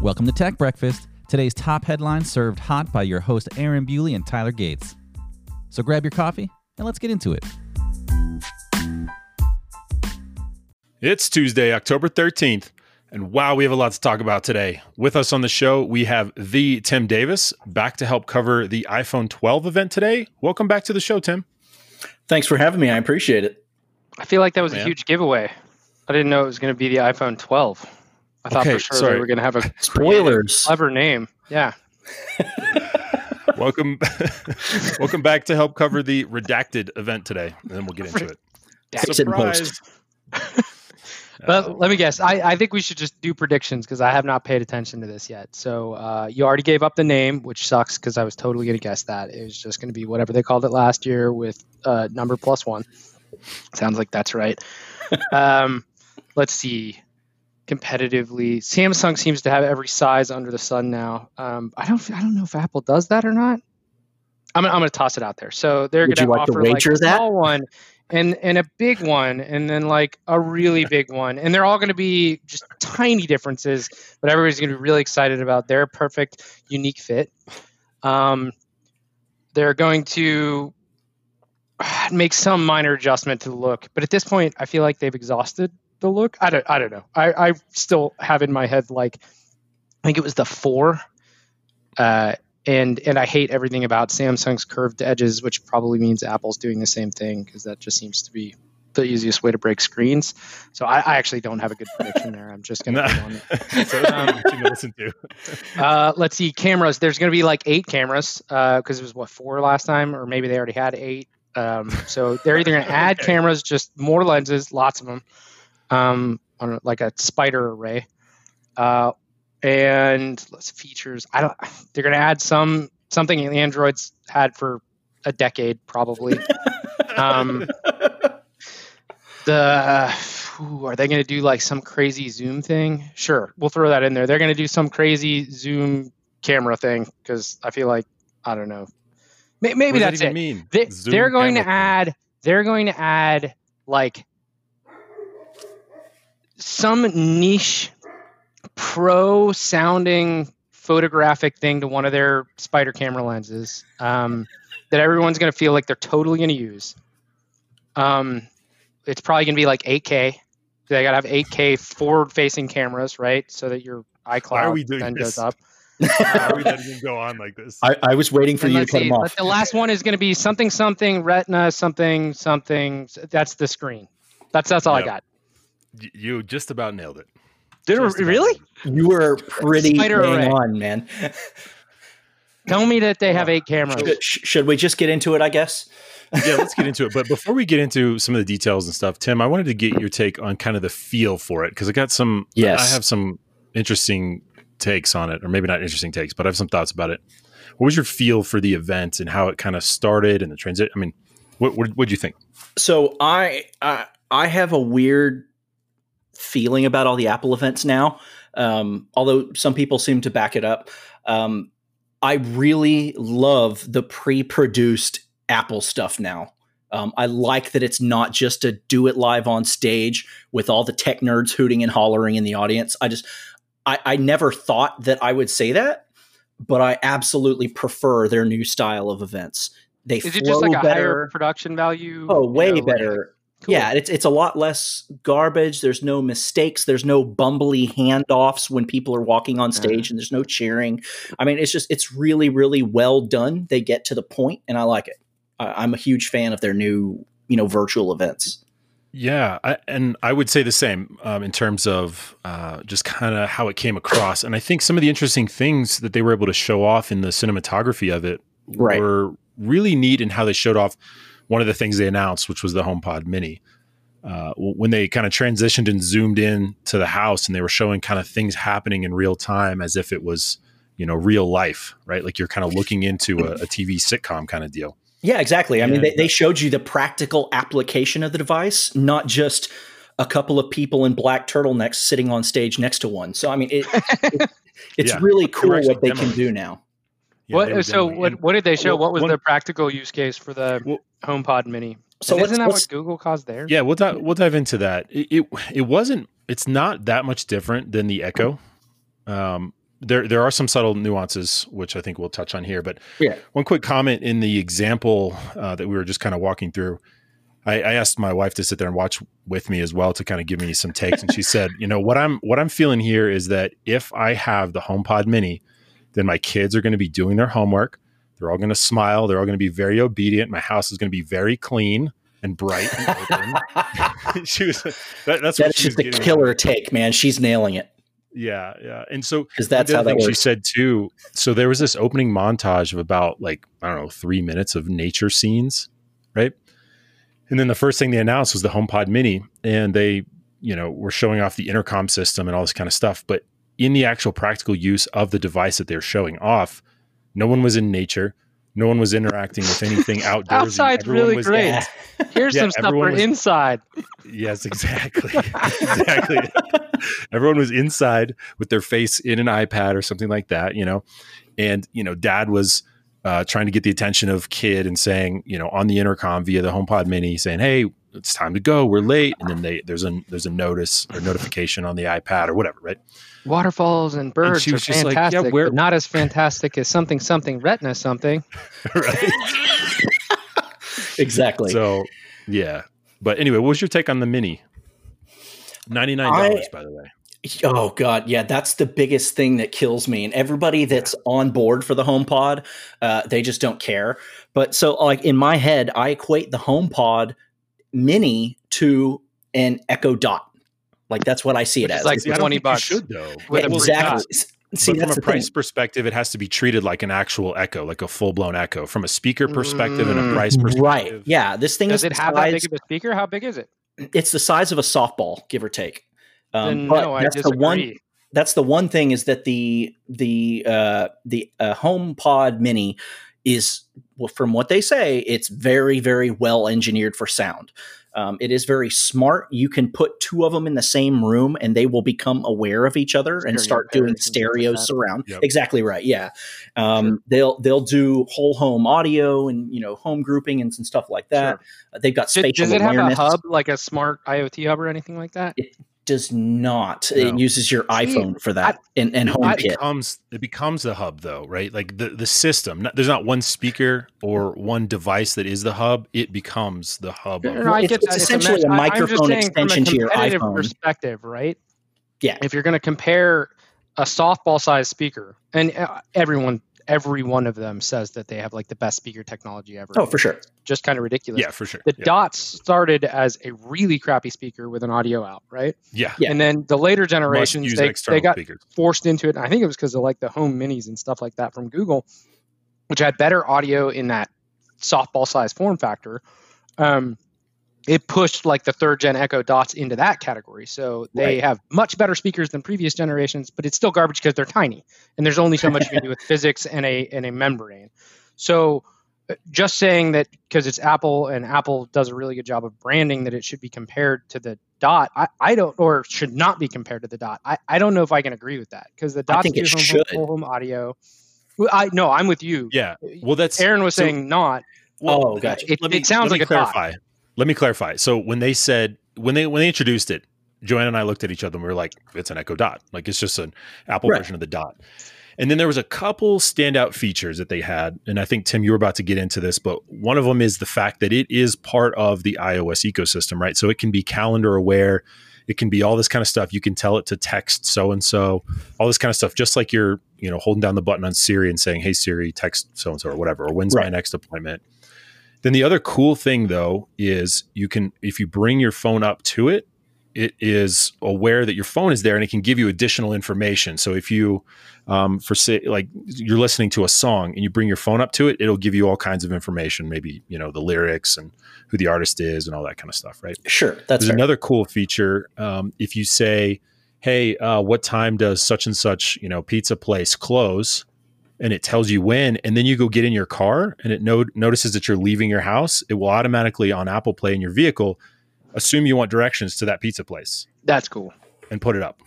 Welcome to Tech Breakfast. Today's top headlines served hot by your host Aaron Bewley and Tyler Gates. So grab your coffee and let's get into it. It's Tuesday, October 13th, and wow, we have a lot to talk about today. With us on the show, we have the Tim Davis back to help cover the iPhone 12 event today. Welcome back to the show, Tim. Thanks for having me. I appreciate it. I feel like that was Man. a huge giveaway. I didn't know it was going to be the iPhone 12. I thought Okay, for sure sorry. they were going to have a Spoilers. clever name. Yeah. Welcome Welcome back to help cover the redacted event today, and then we'll get into it. Fix it in post. But let me guess. I, I think we should just do predictions because I have not paid attention to this yet. So uh, you already gave up the name, which sucks because I was totally going to guess that. It was just going to be whatever they called it last year with uh, number plus one. Sounds like that's right. um, let's see. Competitively, Samsung seems to have every size under the sun now. Um, I don't. I don't know if Apple does that or not. I'm, I'm going to toss it out there. So they're going to offer like a small one and and a big one and then like a really big one and they're all going to be just tiny differences but everybody's going to be really excited about their perfect unique fit um, they're going to ah, make some minor adjustment to the look but at this point i feel like they've exhausted the look i don't, I don't know I, I still have in my head like i think it was the four uh, and and I hate everything about Samsung's curved edges, which probably means Apple's doing the same thing because that just seems to be the easiest way to break screens. So I, I actually don't have a good prediction there. I'm just gonna Nah. go on it. so that's to listen to. Uh, let's see cameras. There's going to be like eight cameras because it was what four last time, or maybe they already had eight. Um, so they're either going to add Okay. cameras, just more lenses, lots of them, um, on like a spider array. Uh, and let's features. I don't. They're going to add some something Android's had for a decade probably. um, the ooh, are they going to do like some crazy zoom thing? Sure, we'll throw that in there. They're going to do some crazy zoom camera thing because I feel like I don't know. May- Maybe what that's does that it. even mean? They, they're going to camera thing. add. They're going to add like some niche pro sounding photographic thing to one of their spider camera lenses um, that everyone's going to feel like they're totally going to use. Um, it's probably going to be like 8K. They got to have 8K forward facing cameras, right? So that your iCloud Why are we doing then this? goes up. How are we letting him go on like this? I, I was waiting for And you to let's cut see, him but off. the last one is going to be something, something, retina, something, something. That's the screen. That's that's all Yep. I got. Y- you just about nailed it. Did it Just really? nailed You were pretty Spider bang array. on, man. Tell me that they have eight cameras. Should, should we just get into it? I guess. Yeah, let's get into it. But before we get into some of the details and stuff, Tim, I wanted to get your take on kind of the feel for it because I got some. Yes. I have some interesting takes on it, or maybe not interesting takes, but I have some thoughts about it. What was your feel for the event and how it kind of started and the transit? I mean, what what would you think? So I, I I have a weird feeling about all the Apple events now. Um, although some people seem to back it up. Um, I really love the pre-produced Apple stuff now. Um, I like that it's not just a do it live on stage with all the tech nerds hooting and hollering in the audience. I just, I, I never thought that I would say that, but I absolutely prefer their new style of events. They Is it just like a better. higher production value? Oh, you way know, like- better. Cool. Yeah, it's it's a lot less garbage. There's no mistakes. There's no bumbly handoffs when people are walking on stage, and there's no cheering. I mean, it's just it's really really well done. They get to the point, and I like it. I, I'm a huge fan of their new you know virtual events. Yeah, I, and I would say the same um, in terms of uh, just kind of how it came across. And I think some of the interesting things that they were able to show off in the cinematography of it Right. were really neat in how they showed off one of the things they announced, which was the HomePod Mini. Uh, when they kind of transitioned and zoomed in to the house and they were showing kind of things happening in real time as if it was, you know, real life, right? Like you're kind of looking into a, a TV sitcom kind of deal. Yeah, exactly. I mean, they, they showed you the practical application of the device, not just a couple of people in black turtlenecks sitting on stage next to one. So, I mean, it, it- it's Yeah. really cool what they can do now. Yeah, what? So demoing. what? And- What did they show? well, what was one- the practical use case for the Well- HomePod Mini? So and isn't that what Google caused there? Yeah, we'll dive, we'll dive into that. It, it it wasn't. It's not that much different than the Echo. Um, there there are some subtle nuances which I think we'll touch on here. But Yeah. one quick comment in the example uh, that we were just kind of walking through. I, I asked my wife to sit there and watch with me as well to kind of give me some takes, and she said, "You know what I'm what I'm feeling here is that if I have the HomePod Mini, then my kids are going to be doing their homework. They're all going to smile. They're all going to be very obedient. My house is going to be very clean and bright and open." she was that, that's what That's she was just a getting at. killer take, man. She's nailing it Yeah, yeah. And so because that's how that she said too. So there was this opening montage of about like I don't know three minutes of nature scenes, right? And then the first thing they announced was the HomePod Mini, and they you know were showing off the intercom system and all this kind of stuff. But in the actual practical use of the device that they're showing off, no one was in nature. No one was interacting with anything outdoors. Outside's really great. Here's Yeah, some stuff for was- inside. Yes, exactly. exactly. Everyone was inside with their face in an iPad or something like that, you know. And, you know, dad was uh, trying to get the attention of kid and saying, you know, on the intercom via the HomePod mini saying, Hey, it's time to go. We're late. And then they there's a there's a notice or notification on the iPad or whatever, right? Waterfalls and birds she are was just like, yeah, fantastic, where- but not as fantastic as something something retina something. right. exactly. So yeah. But anyway, what was your take on the mini? $99, I- by the way. Oh god, yeah, that's the biggest thing that kills me. And everybody that's on board for the HomePod, uh, they just don't care. But so, like in my head, I equate the HomePod Mini to an Echo Dot. Like that's what I see it Which is as. like It's 20 think you bucks should though. with yeah, a Well, exactly. See, but from a price thing. perspective, it has to be treated like an actual Echo, like a full blown Echo. From a speaker perspective and Mm. a price perspective, Right? Yeah, this thing Does is it the have that big of a speaker? How big is it? it's the size of a softball, give or take. Um, then but no, I that's disagree. the one. That's the one thing is that the the uh, the uh, HomePod Mini is, well, from what they say, it's very very well engineered for sound. Um, it is very smart. You can put two of them in the same room, and they will become aware of each other and start doing and stuff like stereo surround. Yep. Exactly right. Yeah, um, they'll they'll do whole home audio and you know home grouping and some stuff like that. Uh, They've got Does, spatial does it have a hub like a smart IoT hub or anything like that? Does not. No. It uses your iPhone for that and, and it becomes it becomes the hub though, right? Like the the system. Not, there's not one speaker or one device that is the hub. It becomes the hub. No, Of no, no, I It's- get it's that. essentially mesh- a I- I'm microphone saying from a extension to your iPhone. Perspective, right? Yeah. If you're going to compare a softball sized speaker, and uh, everyone, every one of them says that they have like the best speaker technology ever. Oh, for sure. Just kind of ridiculous. yeah, for sure. The yeah. Dots started as a really crappy speaker with an audio out, right? yeah. Yeah. And then the later generations, they, they got speakers. forced into it. And I think it was because of like the home minis and stuff like that from Google, which had better audio in that softball size form factor. Um, it pushed like the third gen Echo Dots into that category. So they Right. have much better speakers than previous generations, but it's still garbage because they're tiny and there's only so much you can do with physics and a and a membrane. So uh, just saying that because it's Apple and Apple does a really good job of branding that it should be compared to the dot, I, I don't or should not be compared to the dot. I, I don't know if I can agree with that because the dot think it home, home, home audio. I no, I'm with you. Yeah. Well, that's Aaron was so- saying not. Oh, gotcha. It- it sounds let like me a dot. Let me clarify. So when they said when they when they introduced it, Joanna and I looked at each other and we were like, "It's an Echo Dot. Like it's just an Apple Right. version of the Dot." And then there was a couple standout features that they had, and I think Tim, you were about to get into this, but one of them is the fact that it is part of the iOS ecosystem, right? So it can be calendar aware. It can be all this kind of stuff. You can tell it to text so and so, all this kind of stuff, just like you're, you know, holding down the button on Siri and saying, "Hey Siri, text so and so" or whatever, or when's my next appointment. Then the other cool thing though is you can if you bring your phone up to it, it is aware that your phone is there and it can give you additional information. So if you um, for say like you're listening to a song and you bring your phone up to it, it'll give you all kinds of information, maybe you know the lyrics and who the artist is and all that kind of stuff, right? Sure. That's There's fair. another cool feature. Um, if you say, "Hey, uh, what time does such and such you know pizza place close?" And it tells you when, and then you go get in your car and it no- notices that you're leaving your house, it will automatically on Apple Play in your vehicle assume you want directions to that pizza place That's cool. and put it up.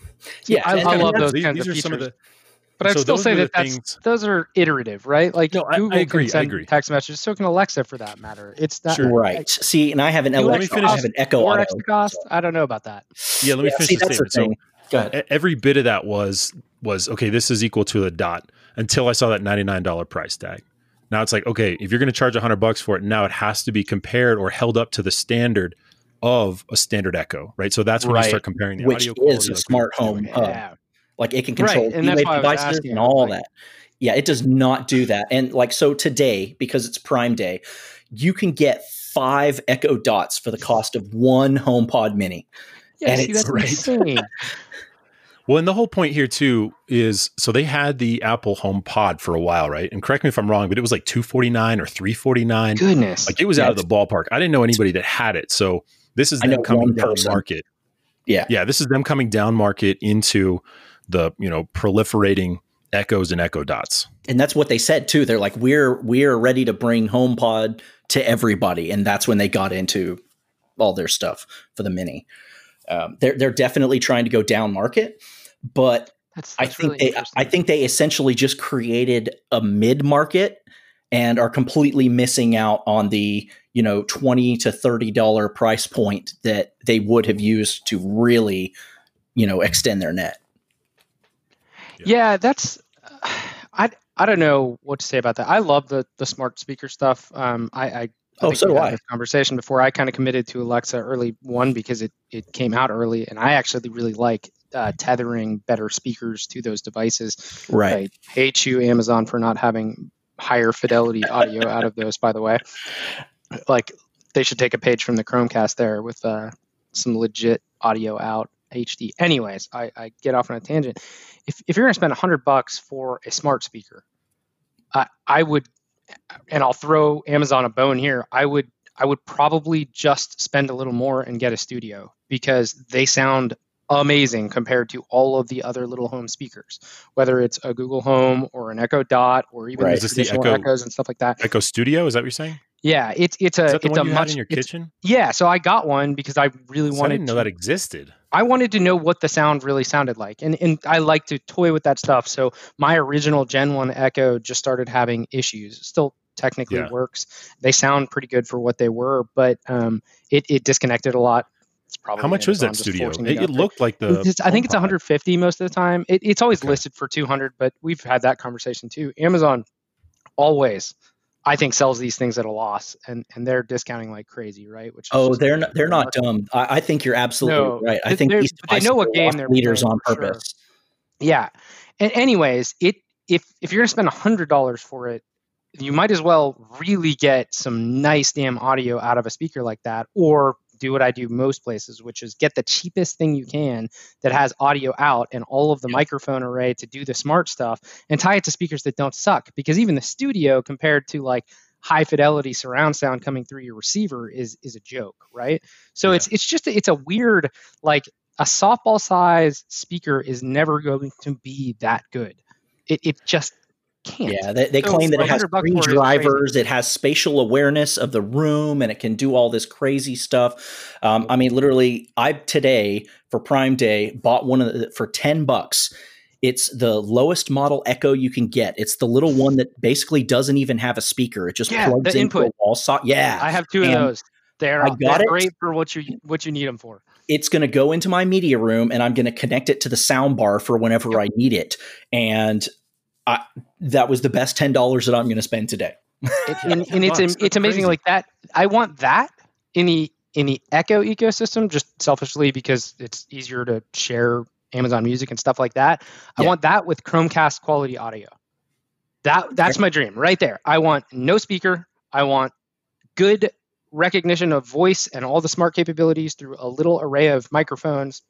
yeah, I, I love those These, kinds these of are some of features. the But I'd still say that that's things- those are iterative, right? Like No, I- I Google agree, can send agree. text messages, so can Alexa for that matter. It's not Sure. Right. See, and I have an Alexa. let me finish- I have an Echo Four Auto. extra cost. I don't know about that. yeah. Let me Yeah, finish see, the that's the statement. So thing. Go ahead. Every bit of that was was okay. This is equal to a dot until I saw that ninety nine dollar price tag. Now it's like okay, if you're going to charge hundred bucks for it, now it has to be compared or held up to the standard of a standard Echo, right? So that's when Right. you start comparing the Which audio is a like smart home doing. hub. Yeah. Like it can control Right, and that's why devices asking, and all like- that. Yeah, it does not do that. And like so today, because it's Prime Day, you can get five Echo Dots for the cost of one HomePod Mini. Yeah, And see, it's that's right. insane. Well, and the whole point here too is so they had the Apple Home Pod for a while, right? And correct me if I'm wrong, but it was like two forty nine or three forty nine. Goodness. Like it was Yeah, out of the ballpark. I didn't know anybody that had it. So this is them coming down market. Yeah. Yeah, this is them coming down market into the, you know, proliferating echoes and echo dots. And that's what they said too. They're like, we're we're ready to bring HomePod to everybody. And that's when they got into all their stuff for the mini. Um, they're they're definitely trying to go down market, but That's, I think really they. I think they essentially just created a mid market and are completely missing out on the you know twenty to thirty dollar price point that they would have used to really you know extend their net. Yeah, that's I I don't know what to say about that. I love the the smart speaker stuff. Um, I, I, I Oh, think so we do had I. This conversation before I kind of committed to Alexa early one because it it came out early, and I actually really like uh, tethering better speakers to those devices. I hate you, Amazon, for not having higher fidelity audio out of those. By the way, like they should take a page from the Chromecast there with uh, some legit audio out HD. Anyways, I, I get off on a tangent. If if you're gonna spend hundred bucks for a smart speaker, I I would, and I'll throw Amazon a bone here. I would I would probably just spend a little more and get a studio because they sound amazing compared to all of the other little home speakers, whether it's a Google Home or an Echo Dot or even Right. the the Echo- Echoes and stuff like that. Echo Studio, is that what you're saying? Yeah, it's it's a Is that the it's one a you much in your kitchen? yeah. So I got one because I really So I wanted didn't know to that existed. I wanted to know what the sound really sounded like. And and I like to toy with that stuff. So my original Gen 1 Echo just started having issues. It still technically Yeah. works. They sound pretty good for what they were, but um it, it disconnected a lot. It's probably How much was that studio? It, it looked like the. It's- I think it's 150 most of the time. It, it's always Okay. listed for 200, but we've had that conversation too. Amazon always, I think, sells these things at a loss, and and they're discounting like crazy, right? Which is Oh, they're not, they're not dumb. I, I think you're absolutely No, right. I think they're- these they know devices what game they're leaders on for sure. purpose. Yeah. And anyways, it if if you're gonna spend hundred dollars for it, you might as well really get some nice damn audio out of a speaker like that, or do what I do most places, which is get the cheapest thing you can that has audio out and all of the microphone array to do the smart stuff and tie it to speakers that don't suck. Because even the studio compared to like high fidelity surround sound coming through your receiver is is a joke, right? So Yeah. it's it's just it's a weird like a softball size speaker is never going to be that good. It, it just can't. Yeah, they, they So claim that it has 100 three for it is drivers, it has spatial awareness of the room, and it can do all this crazy stuff. Um, I mean, literally, I today for Prime Day bought one of the, for ten bucks. It's the lowest model Echo you can get. It's the little one that basically doesn't even have a speaker. It just Yeah, plugs the into a wall socket. Yeah, I have two of those. They're, I got they're it. great for what you what you need them for. it's going to go into my media room and I'm going to connect it to the sound bar for whenever I need it. And I, that was the best ten dollars that I'm going to spend today. It, and, and it's bucks, it's amazing crazy. like that. I want that in the in the Echo ecosystem, just selfishly because it's easier to share Amazon Music and stuff like that. I Yeah. want that with Chromecast quality audio. That that's my dream right there. I want no speaker. I want good recognition of voice and all the smart capabilities through a little array of microphones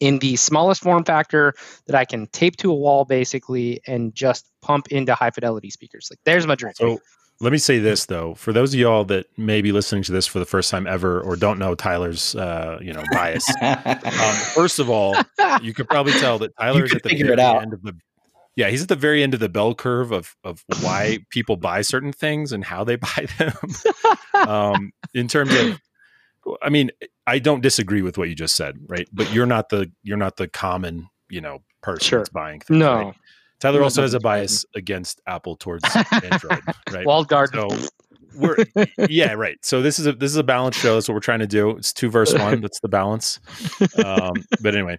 in the smallest form factor that I can tape to a wall basically and just pump into high fidelity speakers. Like there's my dream. So let me say this though, for those of y'all that may be listening to this for the first time ever or don't know Tyler's uh, you know bias. um, first of all, you could probably tell that Tyler is at the figure very it out. end of the yeah, he's at the very end of the bell curve of of why people buy certain things and how they buy them. um, in terms of I mean, I don't disagree with what you just said, right? But you're not the you're not the common, you know, person Sure. that's buying things. no. right? Tyler No, also has a bias against Apple towards Android, right? Walled guard. So we're yeah, right. So this is a this is a balance show. That's what we're trying to do. It's two verse one. That's the balance. Um, but anyway,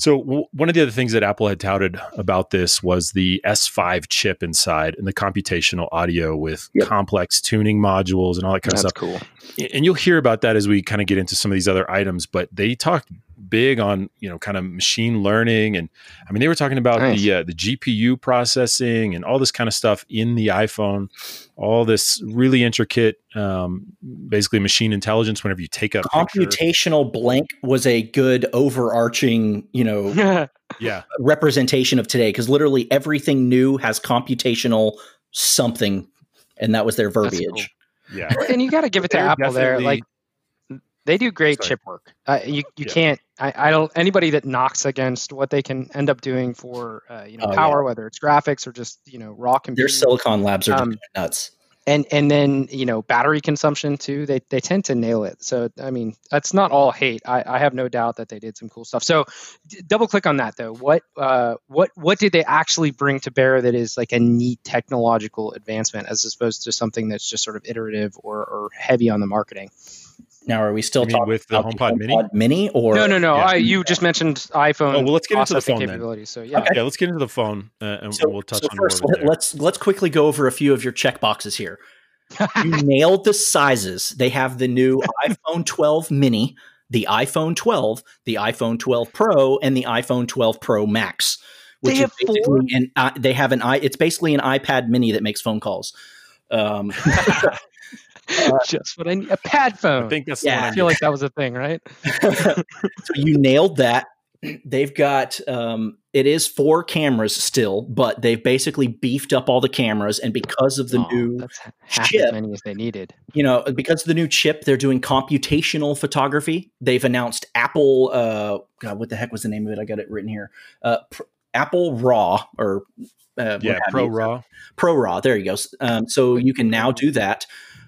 So w- one of the other things that Apple had touted about this was the S5 chip inside and the computational audio with Yep. complex tuning modules and all that kind That's of stuff. cool. And you'll hear about that as we kind of get into some of these other items, but they talked big on, you know, kind of machine learning and I mean they were talking about Nice. the uh, the GPU processing and all this kind of stuff in the iPhone, all this really intricate um, basically machine intelligence whenever you take a picture. Computational blank was a good overarching, you know, Yeah. representation of today because literally everything new has computational something, and that was their That's verbiage. Yeah. and you got to give it to Apple there. Like they do great Sorry. chip work. Uh, you you Yeah. can't. I, I don't. Anybody that knocks against what they can end up doing for uh, you know Oh, yeah. power, whether it's graphics or just you know raw Their computing, Silicon Labs are Um, nuts. and and then you know battery consumption too. They they tend to nail it. So I mean that's not all hate. I, I have no doubt that they did some cool stuff. So d- double click on that though. What uh what what did they actually bring to bear that is like a neat technological advancement as opposed to something that's just sort of iterative or, or heavy on the marketing? Now, are we still talking with the about HomePod Mini? HomePod Mini or no, no, no. Yeah. I, you just mentioned iPhone. Oh, well, let's get into the processing phone then. capabilities. So yeah, Okay. Yeah, let's get into the phone uh, and So, we'll touch so on first, more of let, Let's let's quickly go over a few of your check boxes here. you nailed the sizes. They have the new iPhone 12 mini, the iPhone 12, the iPhone 12 Pro, and the iPhone 12 Pro Max. They Which have is basically an uh, they have an i. It's basically an iPad mini that makes phone calls. Um, just what I need. A pad phone. I think that's Yeah. the one I feel like that was a thing, right? so you nailed that. They've got um, it is four cameras still, but they've basically beefed up all the cameras, and because of the Oh, new that's half chip. as many as they needed. you know, because of the new chip, they're doing computational photography. They've announced Apple. Uh, God, what the heck was the name of it? I got it written here. Uh, pr- Apple RAW or uh, yeah, Pro you. Raw. Pro RAW. There you go. Um, so you can now do that.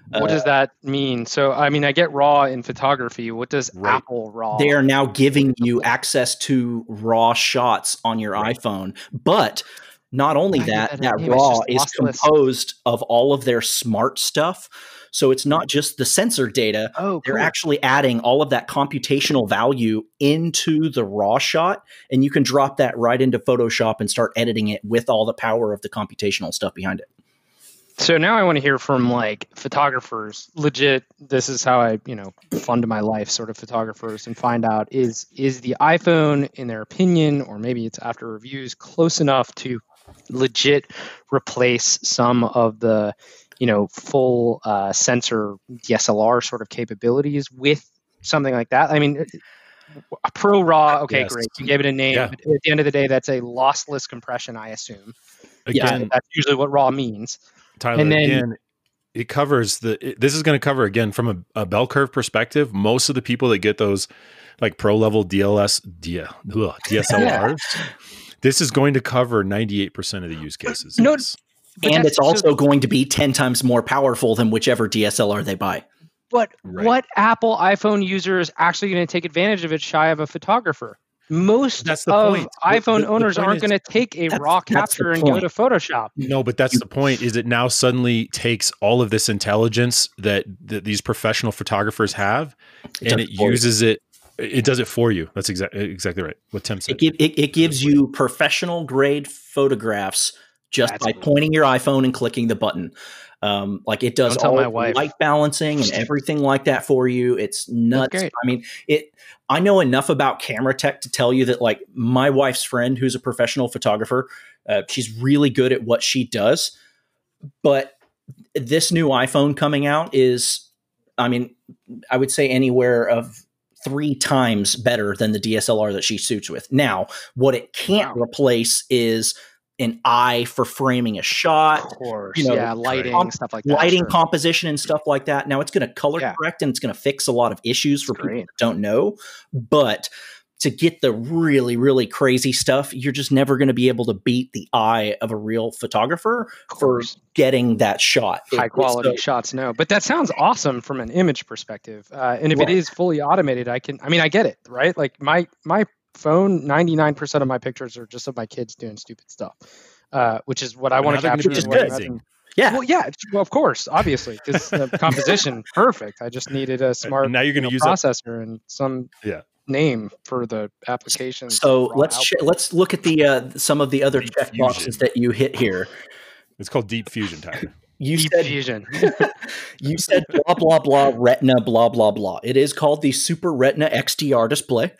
What Uh, does that mean? So, I mean, I get raw in photography. What does Right. Apple raw? They are now giving you access to RAW shots on your iPhone, but not only I that, that that RAW is composed of all of their smart stuff. So it's not just the sensor data, oh, they're cool. actually adding all of that computational value into the raw shot and you can drop that right into photoshop and start editing it with all the power of the computational stuff behind it So now I want to hear from like photographers, legit. This is how I, you know, fund my life, sort of photographers, and find out is is the iPhone, in their opinion, or maybe it's after reviews, close enough to legit replace some of the, you know, full uh, sensor DSLR sort of capabilities with something like that. I mean. A Pro Raw, okay, Yes. great. You gave it a name. Yeah. But at the end of the day, that's a lossless compression, I assume. Yeah, Again, That's usually what Raw means. Tyler, and then- again, it covers the. It, this is going to cover again from a, a bell curve perspective. Most of the people that get those like pro level DLS D, ugh, DSLRs, this is going to cover ninety eight percent of the use cases. No, yes. And it's also going to be 10 times more powerful than whichever dslr they buy But Right. what Apple iPhone user is actually going to take advantage of it shy of a photographer? Most That's the of point. iPhone the- the owners point aren't going to take a raw capture and go to Photoshop. No, but that's the point. Is it now suddenly takes all of this intelligence that, that these professional photographers have, It and it it you. uses it. It does it for you. That's exactly exactly right. What Tim it, said. give, it, it gives you professional grade photographs just That's by cool. pointing your iphone and clicking the button um, like it does all light balancing and everything like that for you. It's nuts. i mean it i know enough about camera tech to tell you that like my wife's friend who's a professional photographer uh, she's really good at what she does. But this new iphone coming out is i mean i would say anywhere of three times better than the dslr that she shoots with. Now what it can't Wow. replace is an eye for framing a shot Of course, you know, yeah, lighting comp- stuff like that. lighting sure. composition and stuff like that. Now it's going to color Yeah. correct and it's going to fix a lot of issues for That's people great. that don't know. But to get the really, really crazy stuff, you're just never going to be able to beat the eye of a real photographer for getting that shot. High quality so- shots no but that sounds awesome from an image perspective uh, and if it is fully automated i can i mean i get it right like my my phone 99% of my pictures are just of my kids doing stupid stuff uh, which is what i want to they're capture be and what amazing. yeah. well yeah well, of course obviously because the composition perfect i just needed a smart now you're going you to know, use up processor and some yeah. name for the application. So let's ch- let's look at the uh, some of the other Deep check boxes that you hit here. It's called Deep Fusion, Tyler. You Deep said fusion. you said blah blah blah Retina blah blah blah. It is called the Super Retina XDR display.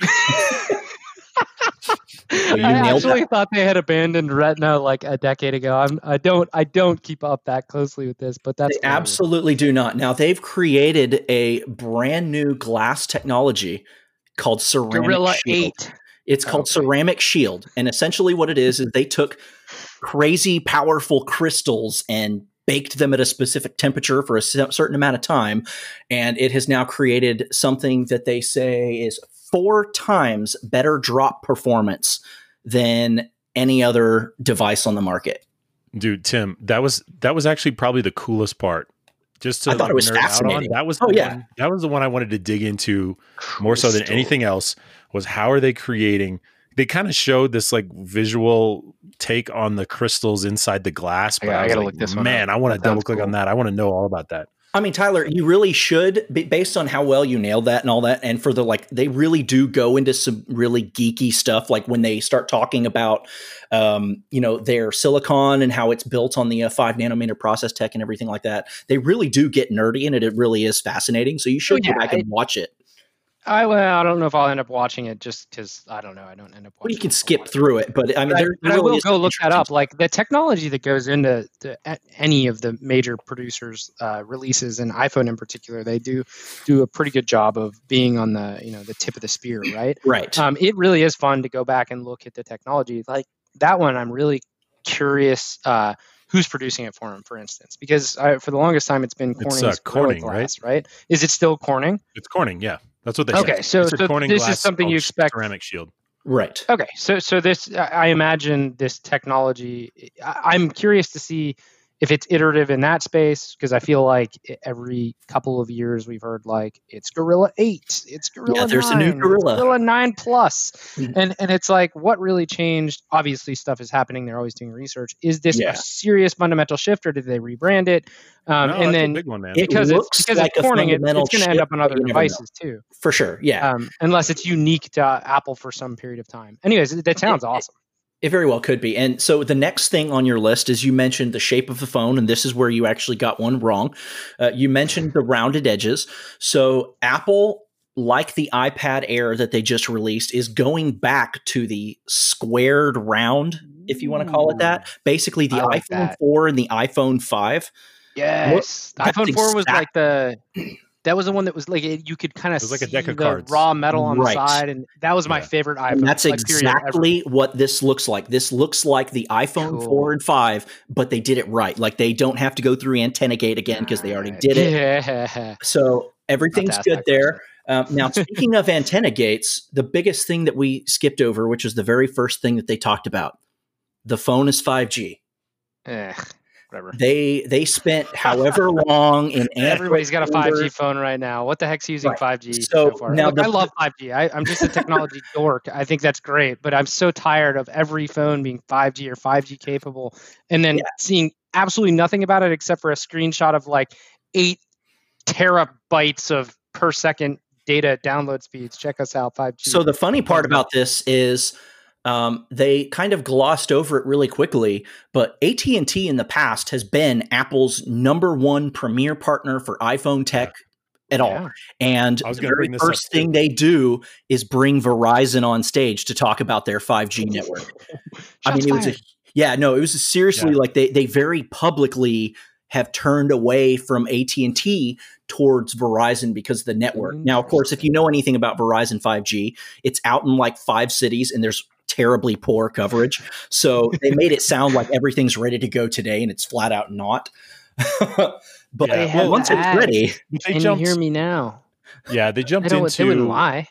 I actually thought they had abandoned Retina like a decade ago. I'm, I don't I don't keep up that closely with this, but that's They absolutely do not. Now they've created a brand new glass technology called ceramic Gorilla shield. Eight. It's called Okay. ceramic shield, and essentially what it is is they took crazy powerful crystals and baked them at a specific temperature for a certain amount of time, and it has now created something that they say is four times better drop performance than any other device on the market. Dude, Tim, that was that was actually probably the coolest part. Just to I thought it was nerd out on, fascinating. that was Oh, the yeah. one, that was the one I wanted to dig into more so than anything else was how are they creating they kind of showed this like visual take on the crystals inside the glass but gotta- I, I gotta like, look this one man up. i want to double click on that i want to know all about that I mean, Tyler, you really should, based on how well you nailed that and all that. And for the like, they really do go into some really geeky stuff. Like when they start talking about, um, you know, their silicon and how it's built on the uh, five nanometer process tech and everything like that. They really do get nerdy, and it, it really is fascinating. So you should Oh, yeah, go back and watch it. I well, I don't know if I'll end up watching it just because I don't know. I don't end up. Well, you can it skip watching. through it, but I mean, I, there, but there I will go look that up. Like the technology that goes into to a- any of the major producers' uh, releases, and iPhone in particular, they do do a pretty good job of being on the you know the tip of the spear, right? Right. Um, it really is fun to go back and look at the technology. Like that one, I'm really curious uh, who's producing it for them, for instance, because I, for the longest time it's been It's, uh, Gorilla Corning, right? Right? Is it still Corning? it's corning yeah that's what they Okay, said so- It's a so Corning this is something you expect- ceramic shield right. Okay, so so this I I imagine this technology. I- I'm curious to see if it's iterative in that space because I feel like every couple of years we've heard like it's Gorilla Eight, it's Gorilla there's a new Gorilla. Gorilla Nine Plus, Mhm. and and it's like what really changed? Obviously, stuff is happening. They're always doing research. Is this Yeah. a serious fundamental shift, or did they rebrand it? Um, No, and that's a then big one man It because it's looks because like a it's Corning, it, it's going to end up on other you know. devices too For sure. Yeah. um, unless it's unique to uh, Apple for some period of time. Anyways, that sounds It- awesome. It very well could be. And so the next thing on your list is you mentioned the shape of the phone, and this is where you actually got one wrong. Uh, you mentioned the rounded edges. So Apple, like the iPad Air that they just released, is going back to the squared round, if you want to call it that. Basically, the like iPhone that. 4 and the iPhone 5. Yes, that's iPhone 4 was like the that was the one that was like it, you could kind of was like see a deck of the cards. raw metal on Right. the side, and that was my Yeah. favorite iPhone. And that's like, period, exactly what this looks like. This looks like the iPhone Cool. 4 and 5, but they did it right. Like they don't have to go through Antenna Gate again because they already did it. Yeah. So everything's Not to ask good there. Um, now, speaking of antenna gates, the biggest thing that we skipped over, which was the very first thing that they talked about, the phone is 5G. Eh, whatever. They they spent however long in Everybody's got a 5G phone right now. What the heck's using Right. 5G So, so, far? now Look, the- I love five G. I'm just a technology dork. I think that's great, but I'm so tired of every phone being 5G or 5G capable, and then Yeah. seeing absolutely nothing about it except for a screenshot of like eight terabytes of per second data download speeds. Check us out, 5G. So the funny part about this is um, they kind of glossed over it really quickly, but AT and T in the past has been Apple's number one premier partner for iPhone tech at all. Yeah. And the very bring this up first thing they do is bring Verizon on stage to talk about their 5G network. I mean, it was a yeah, no, it was a seriously Yeah. like they they very publicly have turned away from AT and T towards Verizon because of the network. Now, of course, if you know anything about Verizon 5G, it's out in like five cities and there's terribly poor coverage. So they made it sound like everything's ready to go today, and it's flat out not. but Yeah, have once it's ready, They Can you jumped, hear me now? yeah, they jumped don't. into They wouldn't lie.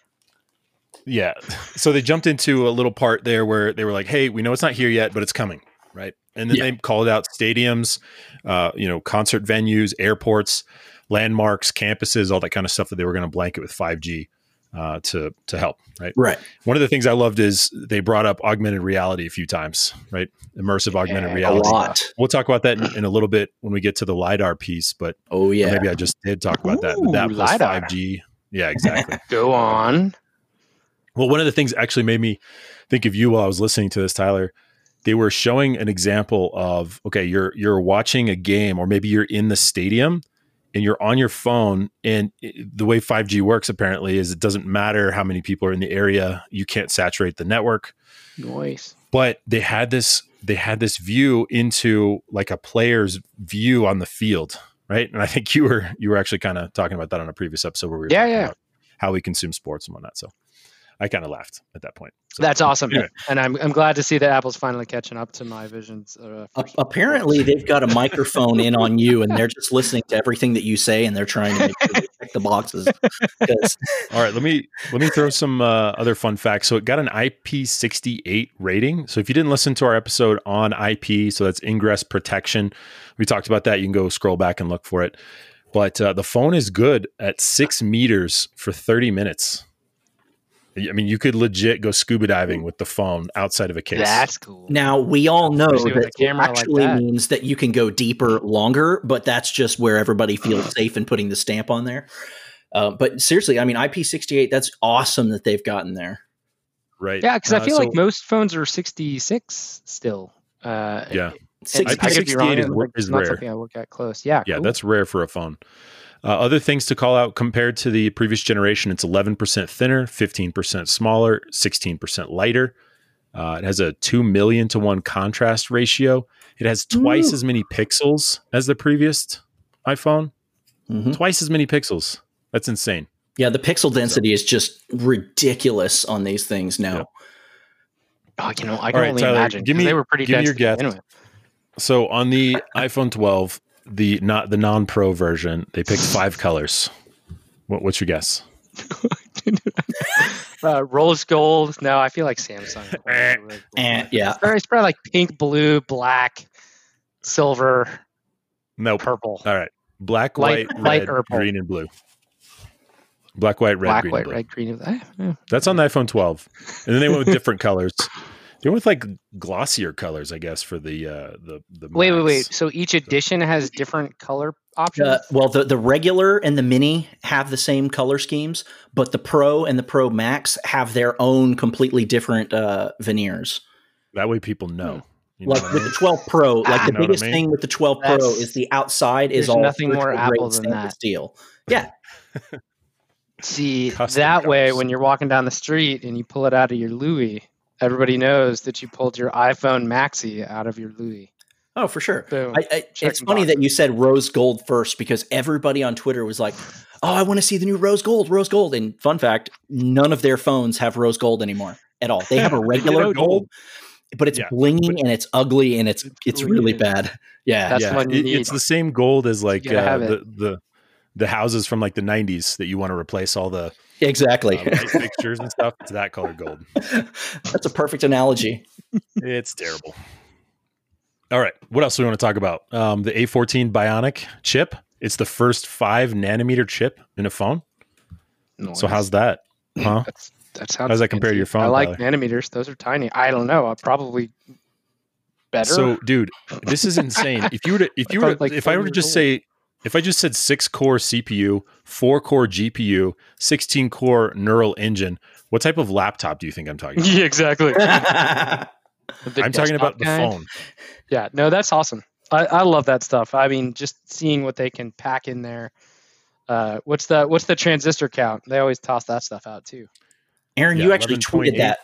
Yeah. So they jumped into a little part there where they were like, "Hey, we know it's not here yet, but it's coming." Right. And then Yeah. they called out stadiums, uh, you know, concert venues, airports, landmarks, campuses, all that kind of stuff that they were going to blanket with 5G uh, to to help. Right. right? One of the things I loved is they brought up augmented reality a few times. Right. Immersive augmented Yeah, a A lot. We'll talk about that in, in a little bit when we get to the lidar piece, but Oh yeah. maybe I just did talk about that. But that Ooh, plus LiDAR. 5G. Yeah, exactly. Go on. Well, one of the things actually made me think of you while I was listening to this, Tyler. They were showing an example of okay, you're you're watching a game, or maybe you're in the stadium and you're on your phone. And it- the way 5G works apparently is it doesn't matter how many people are in the area, you can't saturate the network. Noise. But they had this they had this view into like a player's view on the field, right? And I think you were you were actually kind of talking about that on a previous episode where we were Yeah, talking yeah. about how we consume sports and whatnot. So I kind of laughed at that point. So, That's awesome, anyway. and I'm I'm glad to see that Apple's finally catching up to my visions. Uh, A- apparently, they've got a microphone in on you, and they're just listening to everything that you say, and they're trying to make sure they check the boxes. All right, let me let me throw some uh, other fun facts. So it got an IP68 rating. So if you didn't listen to our episode on IP, so that's ingress protection, we talked about that. You can go scroll back and look for it. But uh, the phone is good at six meters for 30 minutes. I mean, you could legit go scuba diving with the phone outside of a case. That's cool. Now we all know Especially that a camera like actually that. means that you can go deeper, longer, but that's just where everybody feels safe in putting the stamp on there. Uh, but seriously, I mean, IP68, that's awesome that they've gotten there. right. Yeah, because I Uh, feel so- like most phones are 66 still. Uh, Yeah. and Six- I could be wrong. IP68 is- It's is it's not rare. something I look at close. Yeah. Yeah, cool. that's rare for a phone. Uh, other things to call out compared to the previous generation, it's 11% thinner, 15% smaller, 16% lighter. Uh, it has a 2 million to 1 contrast ratio. It has twice Ooh. as many pixels as the previous iPhone. Mhm. Twice as many pixels. That's insane. Yeah, the pixel density is just ridiculous on these things now. Yep. Oh, you know, I can right, only Tyler, imagine. give 'cause me- they were pretty give me your guess. begin with. So on the iPhone 12, the not the non-pro version, they picked five colors. What, what's your guess? Uh, rose gold. No, I feel like Samsung. And yeah, Or it's probably like pink, blue, black, silver, Nope. purple. All right. Black, Light- white, light red, purple. green, and blue. Black, white, red, black, green, white, and blue. red, green. eh, eh. That's on the iPhone 12. And then they went with different colors. They went with like glossier colors, I guess, for the uh the the Wait, wait, Max. wait. So each edition has different color options. uh, well, the the regular and the mini have the same color schemes, but the Pro and the Pro Max have their own completely different uh, veneers. That way people know. You know Like what I with mean? the 12 Pro, like Ah. the Know what I biggest thing with the 12 Pro That's- is the outside is all nothing more Apple than stainless that. steel. Yeah, See, Custom that way, when you're walking down the street and you pull it out of your Louis, everybody knows that you pulled your iPhone Maxi out of your Louis. oh for sure. Boom. I, I, it's funny boxes. that you said rose gold first because everybody on Twitter was like, "Oh, I want to see the new rose gold, rose gold." And fun fact, none of their phones have rose gold anymore at all. They have a regular know, gold, but it's Yeah, blinging and it's ugly and it's It's it's really bad. Yeah, That's yeah, it- it's the same gold as like uh, the, the the houses from like the 90s that you want to replace all the exactly. uh, light fixtures and stuff. It's that color gold. That's a perfect analogy. It's terrible. All right. What else do we want to talk about? Um, the A14 Bionic chip. It's the first five nanometer chip in a phone. So how's that? Huh? that's that sounds How's that compare to your phone, I like Tyler? nanometers; those are tiny. I don't know. I probably better. So, dude, this is insane. If you were to, if I you were, thought, to, like, if I were to just years say, if I just said six core CPU, four core GPU, 16 core neural engine, what type of laptop do you think I'm talking about? yeah, exactly. yeah, The big I'm talking about desktop the kind. phone. Yeah, no, that's awesome. I, I love that stuff. I mean, just seeing what they can pack in there. Uh, what's the what's the transistor count? They always toss that stuff out too. Aaron, Yeah, you actually 11.8. tweeted that.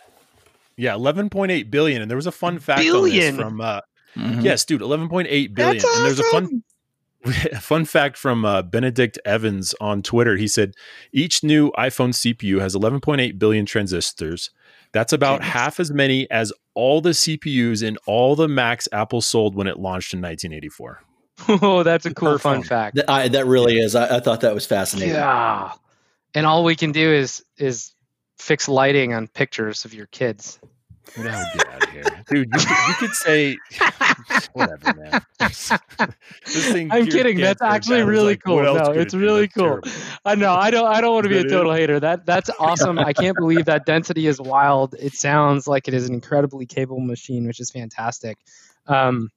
Yeah, 11.8 billion. And there was a fun fact Billion? on this from, uh, Mhm. yes, dude, 11.8 billion. And there's a fun A fun fact from uh, Benedict Evans on Twitter. He said each new iPhone CPU has 11.8 billion transistors. That's about Genius. half as many as all the CPUs in all the Macs Apple sold when it launched in 1984. Oh, that's a cool fun phone. fact. That, I, that really is. I, I thought that was fascinating. Yeah. And all we can do is is fix lighting on pictures of your kids. No, get out of here, dude. You, could- you could say whatever, man. This thing I'm kidding. That's actually really like, cool. No, it's really That's cool. terrible. I know. I don't. I don't want to be a total hater. That that's awesome. I can't believe that density is wild. It sounds like it is an incredibly capable machine, which is fantastic. Um,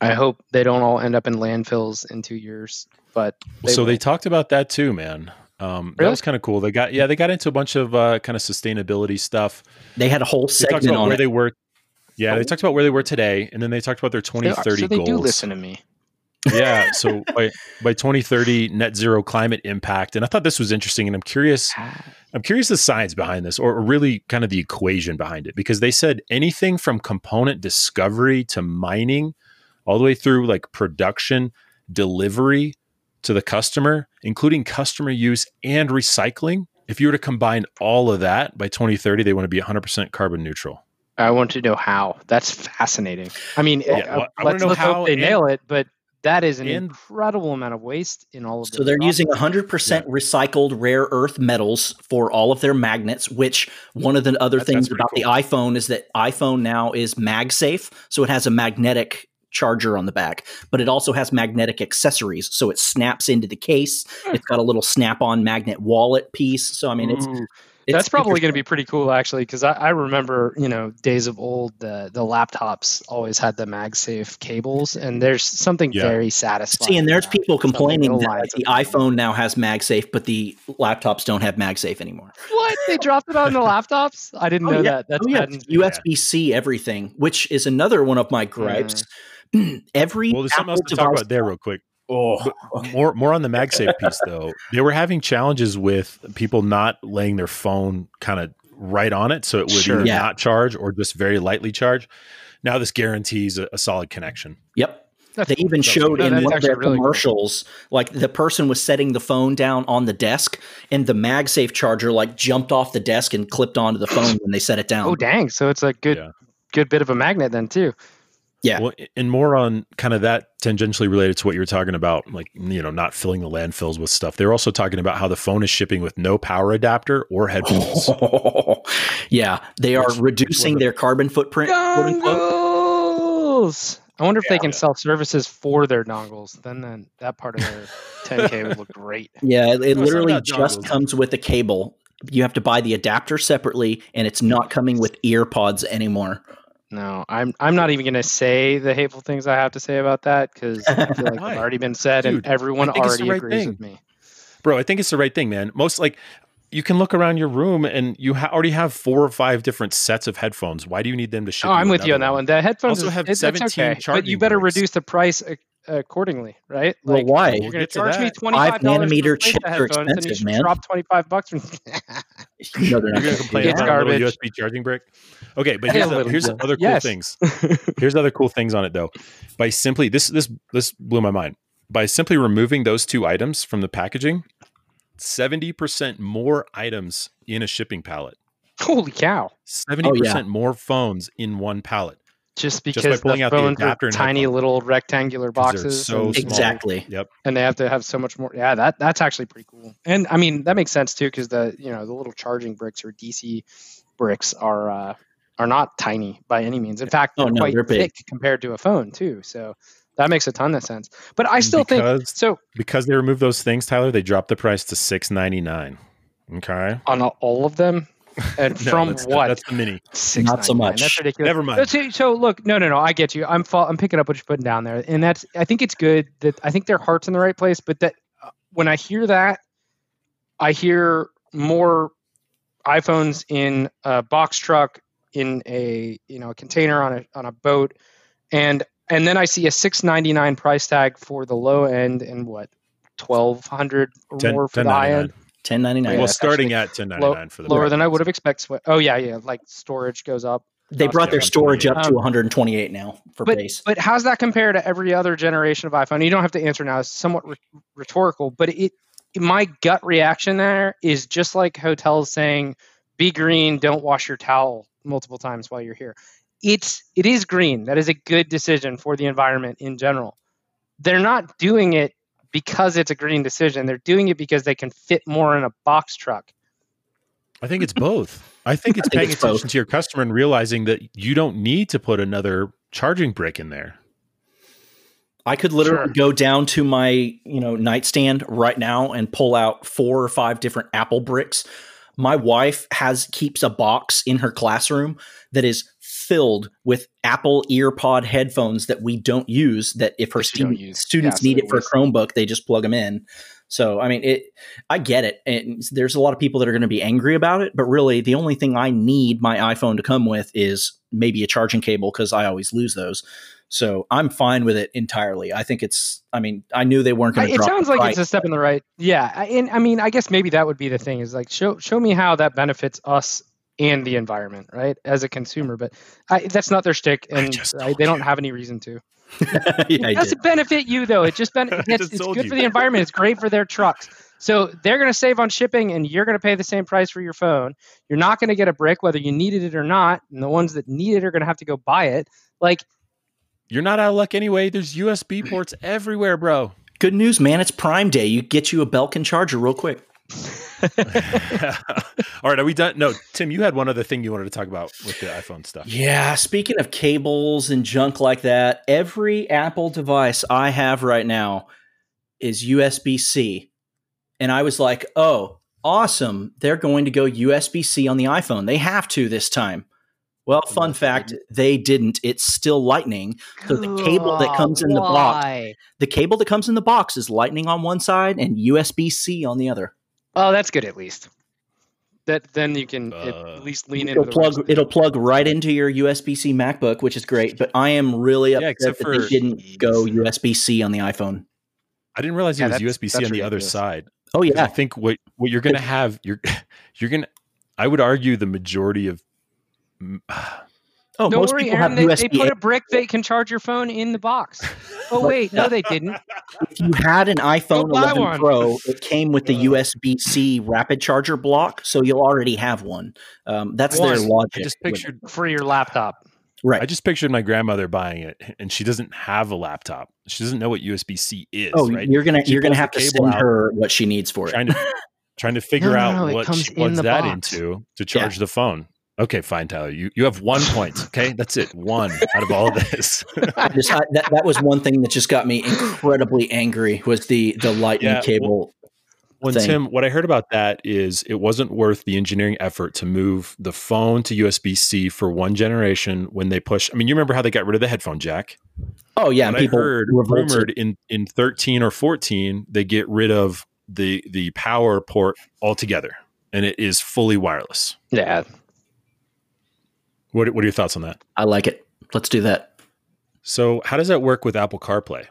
I hope they don't all end up in landfills in two years. But they so they talked about that too, man. Um, That was kind of cool. They got yeah, they got into a bunch of uh, kind of cool. They got into a bunch of kind of sustainability stuff. They had a whole They talked segment about on where it. they were. Yeah, they Oh. talked about where they were today, and then they talked about their 2030 so they goals. do listen to me. yeah, so by by 2030, net zero climate impact, and I thought this was interesting, and I'm curious. I'm curious the science behind this, or really kind of the equation behind it, because they said anything from component discovery to mining, all the way through like production, delivery to the customer, including customer use and recycling. If you were to combine all of that by 2030, they want to be 100% carbon neutral. I want to know how. That's fascinating. I mean, Yeah, uh, well, I wanna let's, know let's how hope they and- nail it, but that is an and- incredible amount of waste in all of this. So they're using 100% recycled rare earth metals for all of their magnets, which one of the other That- things that's pretty about the iPhone is that iPhone now is MagSafe, so it has a magnetic charger on the back, but it also has magnetic accessories, so it snaps into the case. Hmm. It's got a little snap-on magnet wallet piece. So I mean, it's, Ooh, it's that's probably going to be pretty cool, actually, because I, I remember, you know, days of old, the the laptops always had the MagSafe cables, and there's something Yeah. very satisfying. See, and there's about people complaining along that the iPhone now has MagSafe, but the laptops don't have MagSafe anymore. What they dropped it on the laptops? I didn't Oh, know yeah. that. That's oh, yeah, USB C everything, which is another one of my gripes. Every Well, there's something else to talk about there, real quick. Oh, More more on the MagSafe piece though. They were having challenges with people not laying their phone kind of right on it, so it would Sure. either Yeah. not charge or just very lightly charge. Now this guarantees a, a solid connection. Yep. that's They cool. even showed cool. in No, one of their really cool. commercials, like the person was setting the phone down on the desk, and the MagSafe charger like jumped off the desk and clipped onto the phone when they set it down. Oh dang! So it's a good Yeah. good bit of a magnet then too. Yeah. Well, and more on kind of that tangentially related to what you were talking about, like you know, not filling the landfills with stuff. They're also talking about how the phone is shipping with no power adapter or headphones. yeah, they are Which- reducing which their carbon footprint. quote. Dongles. I wonder if they can Yeah. sell services for their dongles. Then, then that part of their 10k would look great. Yeah, it, it No, it's not literally about just dongles. comes with a cable. You have to buy the adapter separately, and it's not coming with ear pods anymore. No, I'm I'm not even gonna say the hateful things I have to say about that because I feel like they've already been said Dude, and everyone I think it's the already right agrees thing. with me. Bro, I think it's the right thing, man. Most like you can look around your room and you ha- already have four or five different sets of headphones. Why do you need them to oh, ship? Oh, I'm with you on that one. The headphones Also is, have it- that's 17 okay, but you better reduce the price ac- accordingly, right? Well, why? You're going to to charge me twenty five nanometer to replace chips are headphones, and you expensive, man. drop twenty five bucks. From- No, they're You're not going to complain It's about a little garbage. USB charging brick. Okay, but here's, a here's other cool Yes. things. Here's other cool things on it though. By simply this this this blew my mind. By simply removing those two items from the packaging, seventy percent more items in a shipping pallet. Holy cow! Seventy percent oh, more phones in one pallet. Just by because pulling the out the adapter and tiny headphones. little rectangular boxes, so and, small. Exactly. Yep. and they have to have so much more. Yeah, that that's actually pretty cool. And I mean that makes sense too because the you know the little charging bricks or DC bricks are uh, are not tiny by any means. In fact, Oh, they're no, quite they're big. thick compared to a phone too. So that makes a ton of sense. But I still think so. because they removed those things, Tyler, they dropped the price to six ninety nine. Okay. On all of them, and No, from that's, what? That's the mini. Not so much. That's ridiculous. Never mind. So, so look, no, no, no. I get you. I'm fa- I'm picking up what you're putting down there, and that's. I think it's good that I think their heart's in the right place. But that uh, when I hear that, I hear more iPhones in a box truck, in a you know a container on a on a boat, and and then I see a 6.99 price tag for the low end and what 1200 or 10, more for the high end. 1099. well, that's starting actually at ten ninety nine for the Lower than I would have expected. Oh yeah, yeah. Like storage goes up. they brought their storage up to Um, 128 now for but, base. But how's that compare to every other generation of iPhone? You don't have to answer now. It's somewhat rhe- rhetorical, but it my gut reaction there is just like hotels saying, "Be green, don't wash your towel multiple times while you're here." It's it is green. That is a good decision for the environment in general. They're not doing it because it's a green decision. They're doing it because they can fit more in a box truck. I think it's both. I think it's I think paying it's attention both. to your customer and realizing that you don't need to put another charging brick in there. I could literally Sure. go down to my, you know, nightstand right now and pull out four or five different Apple bricks. My wife has keeps a box in her classroom that is filled with Apple EarPod headphones that we don't use. That if her That you don't student, students Yeah, need it for a Chromebook, they just plug them in. So I mean, it. I get it, and there's a lot of people that are going to be angry about it. But really, the only thing I need my iPhone to come with is maybe a charging cable because I always lose those. So I'm fine with it entirely. I think it's. I mean, I knew they weren't going to. It sounds like it's a step in the right. Yeah, and I mean, I guess maybe that would be the thing is like show show me how that benefits us and the environment, right? As a consumer, but I, that's not their stick, and I, they don't have any reason to. yeah, it doesn't benefit you though. It just benefits. it's, it's good you. for the environment. It's great for their trucks. So they're going to save on shipping, and you're going to pay the same price for your phone. You're not going to get a brick whether you needed it or not, and the ones that need it are going to have to go buy it. Like you're not out of luck anyway. There's USB ports everywhere, bro. Good news, man. It's Prime Day. You get you a Belkin charger real quick. All right, are we done? No, Tim, you had one other thing you wanted to talk about with the iPhone stuff. Yeah, speaking of cables and junk like that, every Apple device I have right now is USB C. And I was like, oh, awesome. They're going to go USB C on the iPhone. They have to this time. Well, fun fact, they didn't. It's still lightning. So the cable that comes in the box, the cable that comes in the box is lightning on one side and USB C on the other. Oh, that's good at least. That then you can uh, at least lean it'll into plug. It'll plug right into your USB C MacBook, which is great. But I am really upset yeah, that for, they didn't go USB C on the iPhone. I didn't realize it was USB C on the other side. Oh yeah, I think what what you're gonna have you're you're gonna. I would argue the majority of Oh, Don't most worry, people Aaron, have they, they put a brick that can charge your phone in the box. Oh wait, no, they didn't. If you had an iPhone 11 one. Pro, it came with the USB C rapid charger block, so you'll already have one. Um, that's one. their logic. I just pictured for your laptop. Right. I just pictured my grandmother buying it, and she doesn't have a laptop. She doesn't know what USB C is. Oh, right? you're gonna she you're gonna have to send her what she needs for trying it. To, trying to figure no, no, out what she plugs in that box. into to charge yeah. the phone. Okay, fine, Tyler. You you have one point. Okay, that's it. One out of all of this. just, I, that that was one thing that just got me incredibly angry was the the lightning yeah, cable. Well, when Tim, what I heard about that is it wasn't worth the engineering effort to move the phone to USB C for one generation when they push. I mean, you remember how they got rid of the headphone jack? Oh yeah, and people I heard rumored in in thirteen or fourteen they get rid of the the power port altogether, and it is fully wireless. Yeah, what, what are your thoughts on that? I like it. Let's do that. So, how does that work with Apple CarPlay?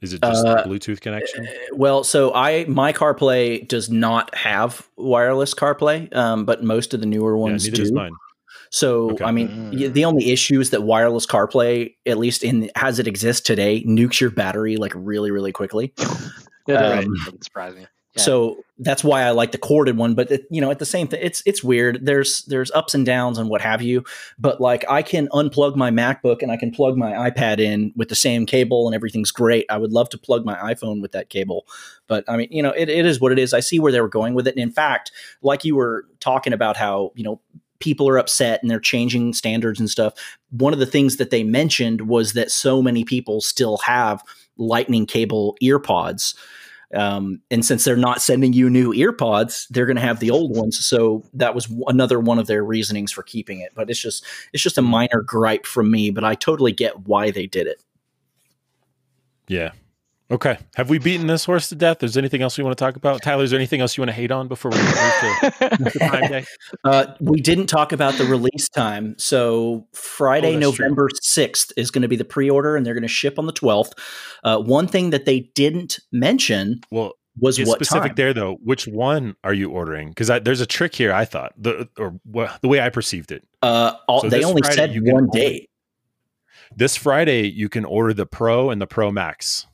Is it just uh, Bluetooth connection? Uh, well, so I my CarPlay does not have wireless CarPlay, um, but most of the newer ones yeah, do. So, okay. I mean, mm. the only issue is that wireless CarPlay, at least in as it exists today, nukes your battery like really, really quickly. yeah, um, right. Doesn't surprise me. So that's why I like the corded one. But it, you know, at the same thing, it's it's weird. There's there's ups and downs and what have you. But like, I can unplug my MacBook and I can plug my iPad in with the same cable, and everything's great. I would love to plug my iPhone with that cable, but I mean, you know, it, it is what it is. I see where they were going with it. And in fact, like you were talking about how you know people are upset and they're changing standards and stuff. One of the things that they mentioned was that so many people still have lightning cable earpods um, and since they're not sending you new earpods, they're going to have the old ones. So that was another one of their reasonings for keeping it. But it's just it's just a minor gripe from me. But I totally get why they did it. Yeah. Okay. Have we beaten this horse to death? Is there anything else we want to talk about? Tyler, is there anything else you want to hate on before we move to, Prime Day? Uh, we didn't talk about the release time. So Friday, oh, November true. 6th is going to be the pre-order and they're going to ship on the 12th. Uh, one thing that they didn't mention well, was what specific time. there though. Which one are you ordering? Because there's a trick here. I thought the or the way I perceived it. Uh, all, so they only Friday, said one date. This Friday, you can order the Pro and the Pro Max.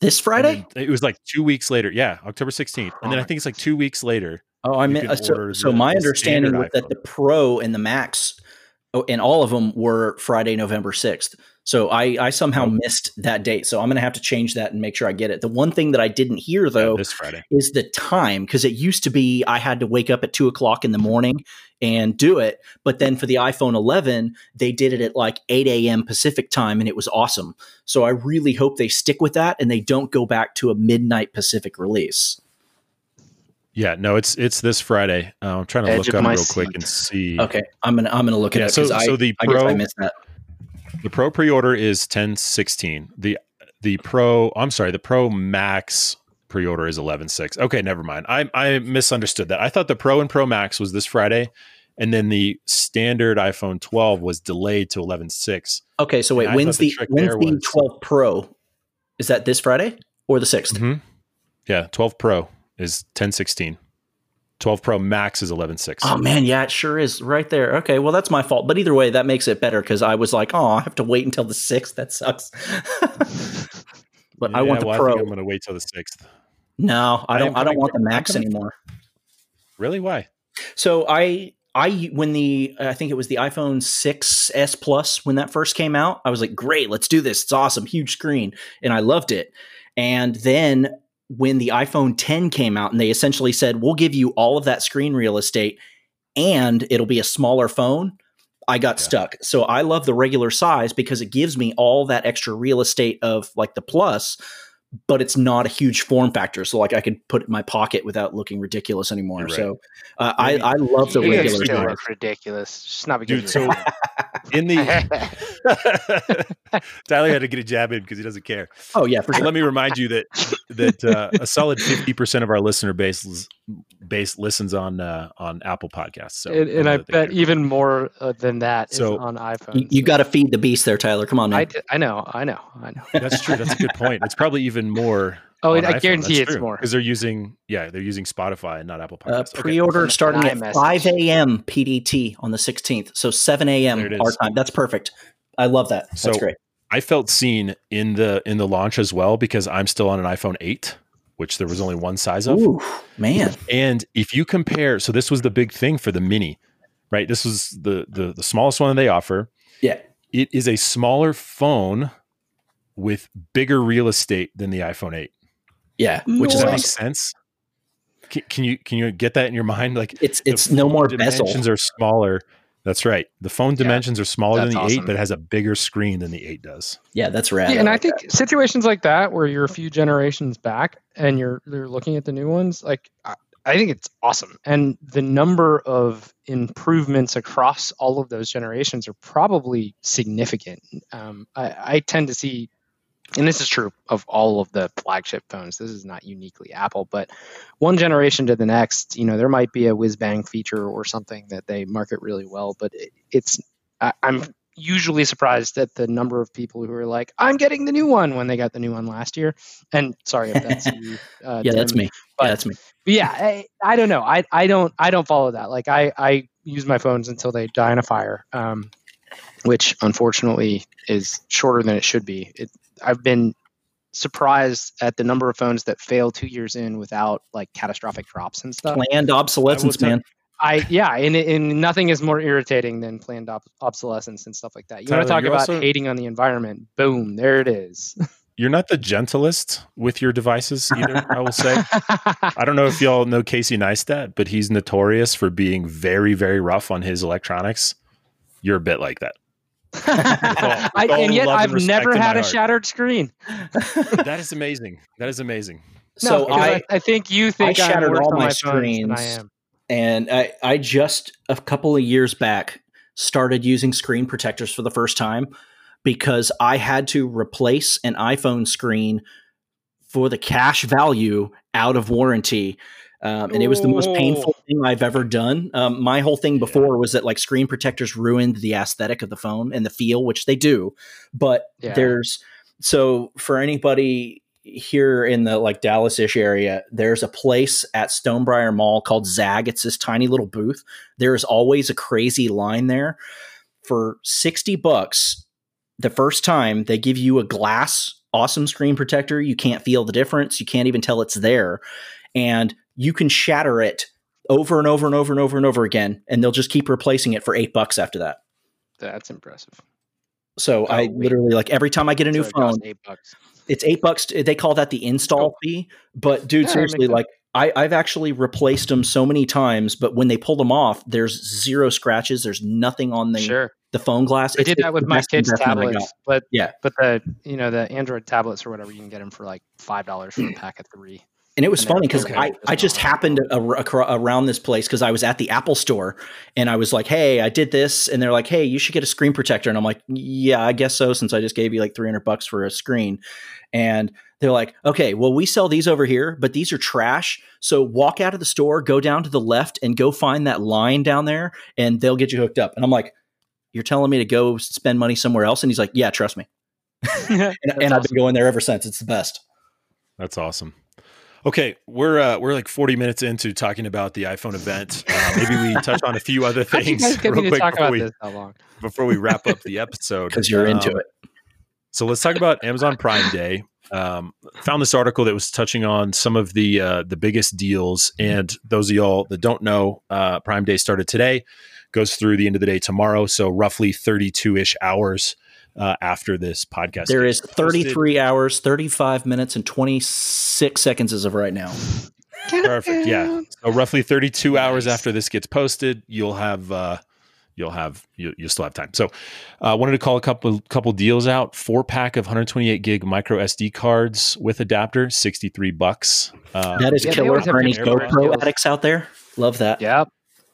This Friday? It was like two weeks later. Yeah, October 16th. And then I think it's like two weeks later. Oh, I mean, uh, so, so my understanding was that the Pro and the Max oh, Oh, and all of them were Friday, November 6th. So I, I somehow oh. missed that date. So I'm going to have to change that and make sure I get it. The one thing that I didn't hear though yeah, this Friday is the time because it used to be I had to wake up at two o'clock in the morning and do it. But then for the iPhone 11, they did it at like 8 a.m. Pacific time and it was awesome. So I really hope they stick with that and they don't go back to a midnight Pacific release. Yeah, no, it's it's this Friday. Uh, I'm trying to Edge look up real seat. quick and see. Okay, I'm gonna I'm gonna look at yeah, it. So, I, so the Pro, I, I missed that. The Pro pre-order is 1016. The the Pro, I'm sorry, the Pro Max pre-order is 11.6. Okay, never mind. I I misunderstood that. I thought the Pro and Pro Max was this Friday, and then the standard iPhone 12 was delayed to 11.6. Okay, so wait, when's the the, when's the was- 12 Pro? Is that this Friday or the 6th? Mhm. Yeah, 12 Pro is 10.16. 12 Pro Max is 11.6. Oh man, yeah, it sure is right there. Okay, well that's my fault, but either way, that makes it better because I was like, oh, I have to wait until the sixth. That sucks. but I want the well, Pro. I think I'm going to wait till the 6th. no, I I don't. am I don't want the Max anymore. Really? Why? So I I when the I think it was the iPhone 6s Plus when that first came out, I was like, great, let's do this. It's awesome, huge screen, and I loved it. And then when the iPhone 10 came out, and they essentially said, we'll give you all of that screen real estate, and it'll be a smaller phone. I got Yeah. stuck. So I love the regular size because it gives me all that extra real estate of like the plus, but it's not a huge form factor. So like I could put it in my pocket without looking ridiculous anymore. Right. So uh, I, Maybe- I love the You regular still look ridiculous. Just not because Dude, you're so in the Tyler had to get a jab in because he doesn't care. Oh yeah, for sure. let me remind you that that uh, a solid fifty percent of our listener base lis- base listens on uh, on Apple Podcasts. So and, and I bet even more uh, than that is So, on iPhone. You, you got to feed the beast there, Tyler. Come on, man. I, d- I know, I know, I know. that's true. That's a good point. It's probably even more. Oh, on I iPhone. guarantee That's it's true, more. because they're using yeah they're using Spotify and not Apple Uh, Podcasts. Okay. pre-order From starting at iMessage. 5 a.m. PDT on the 16th, so 7 a.m. Our time. That's perfect. I love that. That's So- great. I felt seen in the in the launch as well because I'm still on an iPhone 8, which there was only one size of. Ooh, man. And if you compare, so this was the big thing for the mini, right? This was the the, the smallest one that they offer. Yeah. It is a smaller phone with bigger real estate than the iPhone 8. Yeah, Which which does is that make sense? Can, can you can you get that in your mind? Like It's it's no more bezel. dimensions are smaller. That's right. The phone dimensions are smaller than the awesome. 8, but it has a bigger screen than the 8 does. Yeah, that's rad. Yeah, and I like think situations like that where you're a few generations back and you're you're looking at the new ones, like I, I think it's awesome. And the number of improvements across all of those generations are probably significant. Um, I, I tend to see, and this is true of all of the flagship phones. This is not uniquely Apple, but one generation to the next, you know, there might be a whiz bang feature or something that they market really well, but it, it's I, I'm usually surprised at the number of people who are like, "I'm getting the new one" when they got the new one last year. And sorry if that's you. Uh, yeah, that's me. but- yeah, that's me. But yeah, I, I don't know. I, I don't I don't follow that. Like I, I use my phones until they die in a fire, um, which unfortunately is shorter than it should be. It, I've been surprised at the number of phones that fail two years in without like catastrophic drops and stuff. Planned obsolescence, tell- man. I yeah, and, and nothing is more irritating than planned op- obsolescence and stuff like that. You want to Tyler, talk about also- hating on the environment? Boom, there it is. You're not the gentlest with your devices either, I will say. I don't know if y'all know Casey Neistat, but he's notorious for being very, very rough on his electronics. You're a bit like that. I, with all and yet I've respect never had a heart. shattered screen. That is amazing. That is amazing. So No, 'cause I, I, I think you think I'm shattered worse all my my phones than I screens. am. and I, I just a couple of years back started using screen protectors for the first time because I had to replace an iPhone screen for the cash value out of warranty. Um, and it was the most painful thing I've ever done. Um, my whole thing before was that like screen protectors ruined the aesthetic of the phone and the feel, which they do. But Yeah. there's so for anybody here in the like Dallas-ish area, there's a place at Stonebriar Mall called ZAGG. It's this tiny little booth. There is always a crazy line there. For 60 bucks, the first time they give you a glass awesome screen protector. You can't feel the difference. You can't even tell it's there. And you can shatter it over and over and over and over and over again. And they'll just keep replacing it for eight bucks after that. That's impressive. So oh, I Golly. literally like every time I get a new So phone, eight bucks. it's eight bucks. They call that the install fee. But dude, Yeah, seriously, like I, I've actually replaced them so many times, but when they pull them off, there's zero scratches. There's nothing on the Sure, the phone glass. I It's- did that with my kids' investment I got. tablets, but Yeah. but the you know the Android tablets or whatever, you can get them for like five dollars for a pack of three. And it was And funny because okay. I, I just happened ar- acro- around this place because I was at the Apple store and I was like, hey, I did this. And they're like, hey, you should get a screen protector. And I'm like, yeah, I guess so, since I just gave you like 300 bucks for a screen. And They're like, okay, well, we sell these over here, but these are trash. So walk out of the store, go down to the left, and go find that line down there, and they'll get you hooked up. And I'm like, you're telling me to go spend money somewhere else? And he's like, yeah, trust me. and, and I've been going there ever since. It's the best. That's awesome. Okay, we're uh, we're like 40 minutes into talking about the iPhone event. Uh, maybe we touch on a few other things real quick talk before about we, this that long? before we wrap up the episode. Because you're into Um, it. So let's talk about Amazon Prime Day. Um, found this article that was touching on some of the uh, the biggest deals, and those of y'all that don't know, uh, Prime Day started today, goes through the end of the day tomorrow. So roughly 32 ish hours uh, after this podcast. There is gets is posted. 33 hours, 35 minutes, and 26 seconds as of right now. Perfect. Yeah. So roughly 32 hours after this gets posted, you'll have uh, you'll have you, you'll still have time. So, I uh, wanted to call a couple couple deals out. Four pack of 128 gig micro SD cards with adapter, 63 bucks. Uh, That is Yeah, killer for any GoPro deals. addicts out there. Love that. Yep.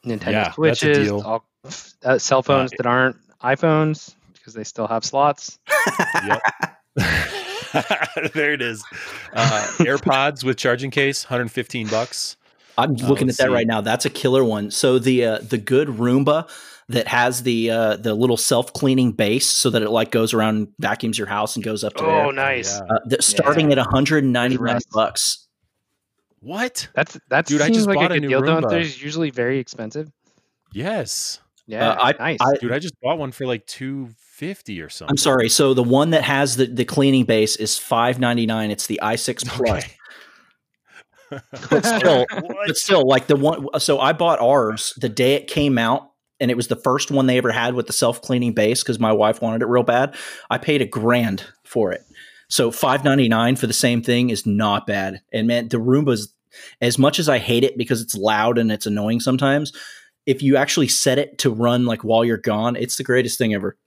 Nintendo Yeah, that's Switches, all, uh, cell phones Uh, that aren't iPhones because they still have slots. yep. there it is. Uh, AirPods with charging case, 115 bucks. I'm Uh, looking at that see. right now. That's a killer one. So the uh, the good Roomba that has the uh, the little self cleaning base, so that it like goes around, and vacuums your house, and goes up to there. Oh, nice. Uh, the, starting at 199 Rest. bucks. What? That's that Dude, I just like bought a a new deal. Roomba. they're usually very expensive? Yes. Yeah, Uh, I- nice. I- Dude, I just bought one for like 250 or something. I'm sorry. So the one that has the, the cleaning base is 599. It's the i6 Plus. Okay. But still, but still, like the one. So I bought ours the day it came out, and it was the first one they ever had with the self cleaning base because my wife wanted it real bad. I paid a grand for it. So five ninety nine for the same thing is not bad. And man, the Roomba's as much as I hate it because it's loud and it's annoying sometimes. If you actually set it to run like while you're gone, it's the greatest thing ever.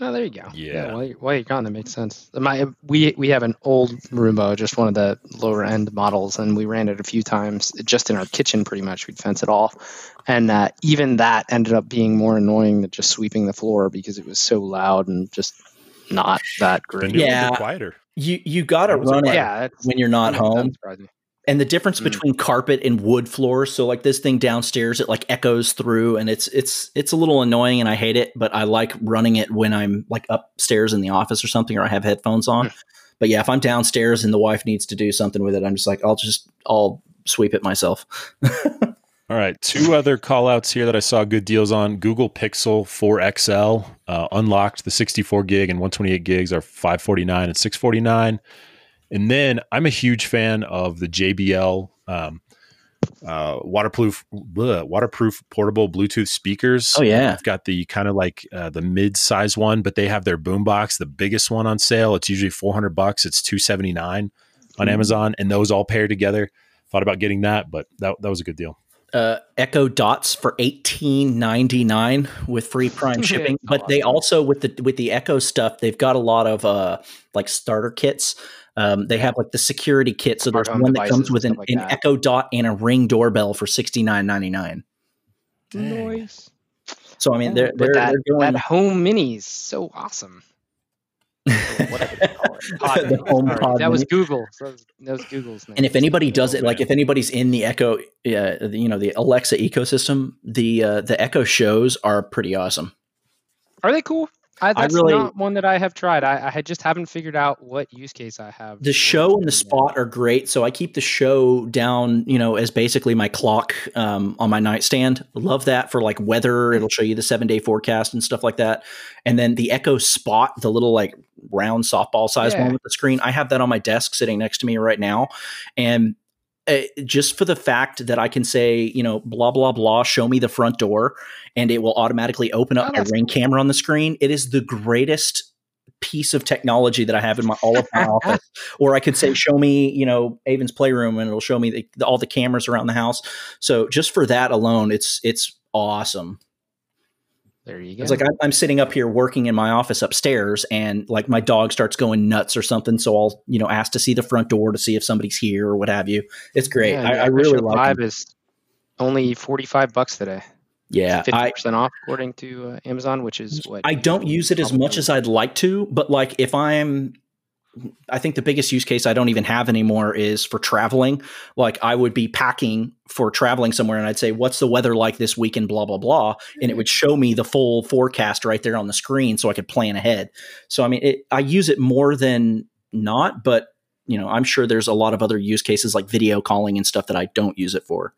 Oh, there you go. Yeah. while, you're, while you're gone, that makes sense. My we we have an old Roomba, just one of the lower end models, and we ran it a few times, just in our kitchen. Pretty much, we'd fence it off, and uh, even that ended up being more annoying than just sweeping the floor because it was so loud and just not that Been great. Yeah. quieter. You you got to That was a run it Yeah, when you're not that home. And the difference Mm. between carpet and wood floors so like this thing downstairs it like echoes through and it's it's it's a little annoying and i hate it but i like running it when i'm like upstairs in the office or something or i have headphones on but yeah if i'm downstairs and the wife needs to do something with it i'm just like i'll just i'll sweep it myself All right, two other call outs here that I saw good deals on. Google Pixel 4 XL uh, unlocked the 64 gig and 128 gigs are 549 and 649. And then I'm a huge fan of the JBL um, uh, waterproof bleh, waterproof portable Bluetooth speakers. Oh, yeah. I've got the kind of like uh, the mid size one, but they have their boombox, the biggest one on sale. It's usually 400 bucks. It's 279 on Mhm. Amazon, and those all pair together. Thought about getting that, but that, that was a good deal. uh, Echo Dots for eighteen ninety nine with free Prime shipping. That's but they also with the with the Echo stuff, they've got a lot of uh, like starter kits. Um, they have like the security kit, so there's home one that comes with an, like an. Echo Dot and a Ring doorbell for sixty nine ninety nine. Dang. Nice. So I mean, they're But they're, that, they're going. that home minis so awesome. Whatever they call it. Pod The Home sorry. Pod that was Google. So that, was, that was Google's name. and if anybody does it, like if anybody's in the Echo, uh, you know, the Alexa ecosystem, the uh, the Echo shows are pretty awesome. Are they cool? I, that's really- not one that I have tried. I, I just haven't figured out what use case I have. the show and the spot are great so i keep the show down you know as basically my clock um, on my nightstand love that for like weather it'll show you the seven day forecast and stuff like that and then the echo spot the little like round softball size Yeah. one with the screen i have that on my desk sitting next to me right now and uh, just for the fact that I can say, you know, blah blah blah, show me the front door, and it will automatically open up Oh, my ring camera on the screen. It is the greatest piece of technology that I have in my all of my office. Or I could say, show me, you know, Avon's playroom, and it'll show me the, the, all the cameras around the house. So just for that alone, it's it's awesome. There you go. It's like I'm, I'm sitting up here working in my office upstairs, and like my dog starts going nuts or something. So I'll you know ask to see the front door to see if somebody's here or what have you. It's great. Yeah, I, I really like. Five it. is only forty five bucks today. Yeah, fifty percent off according to uh, Amazon, which is what I don't use it as much as I'd like to, but like if I'm I think the biggest use case I don't even have anymore is for traveling. Like I would be packing for traveling somewhere and I'd say, what's the weather like this weekend, blah, blah, blah. And it mm-hmm. would show me the full forecast right there on the screen so I could plan ahead. So, I mean, it, I use it more than not, but you know, I'm sure there's a lot of other use cases like video calling and stuff that I don't use it for.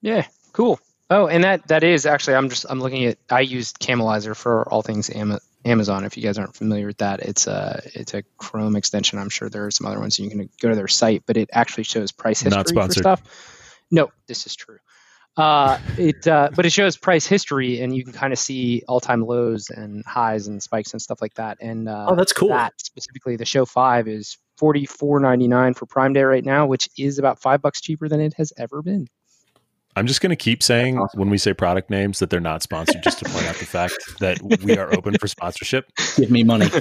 Yeah, cool. Oh, and that that is actually I'm just I'm looking at I use Camelizer for all things Amazon. If you guys aren't familiar with that, it's a it's a Chrome extension. I'm sure there are some other ones. You can go to their site, but it actually shows price history for stuff. No, this is true. Uh, it uh, but it shows price history, and you can kind of see all time lows and highs and spikes and stuff like that. And uh, oh, that's cool. That specifically, the Show Five is forty four ninety nine for Prime Day right now, which is about five bucks cheaper than it has ever been. I'm just going to keep saying awesome. when we say product names that they're not sponsored, just to point out the fact that we are open for sponsorship. Give me money.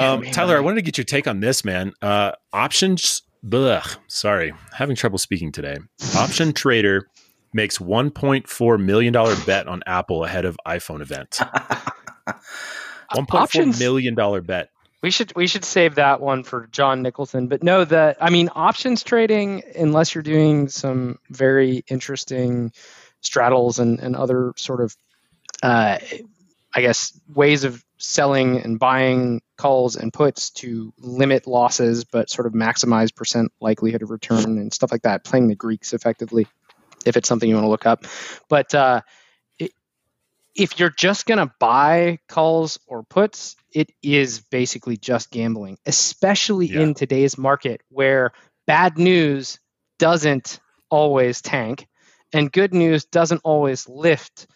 Um, Tyler, money. I wanted to get your take on this, man. Uh, options, blech, sorry, having trouble speaking today. Option Trader makes $1.4 million bet on Apple ahead of iPhone event. $1.4 million bet. We should we should save that one for John Nicholson. But no, that I mean options trading, unless you're doing some very interesting straddles and, and other sort of uh, I guess ways of selling and buying calls and puts to limit losses but sort of maximize percent likelihood of return and stuff like that, playing the Greeks effectively, if it's something you want to look up. But uh, if you're just going to buy calls or puts, it is basically just gambling, especially yeah. in today's market where bad news doesn't always tank and good news doesn't always lift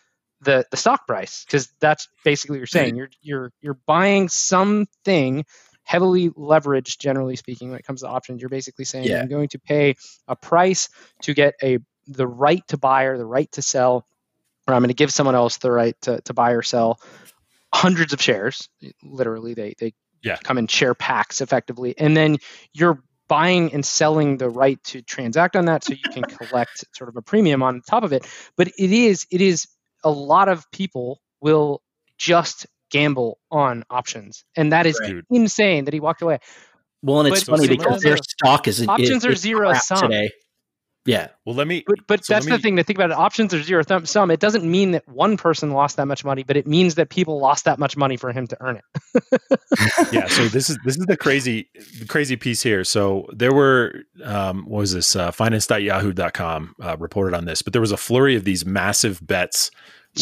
the, the stock price because that's basically what you're saying. You're you're you're buying something heavily leveraged, generally speaking, when it comes to options. You're basically saying yeah. I'm going to pay a price to get a the right to buy or the right to sell or I'm going to give someone else the right to, to buy or sell hundreds of shares. Literally, they they yeah. come in share packs effectively, and then you're buying and selling the right to transact on that, so you can collect sort of a premium on top of it. But it is it is a lot of people will just gamble on options, and that is right. insane that he walked away. Well, and it's but funny because their stock is options is, are zero sum today. Yeah. Well, let me. But, but so that's me, the thing to think about. It. Options are zero thumb sum. It doesn't mean that one person lost that much money, but it means that people lost that much money for him to earn it. yeah. So this is this is the crazy the crazy piece here. So there were um, what was this uh, finance.yahoo.com uh, reported on this, but there was a flurry of these massive bets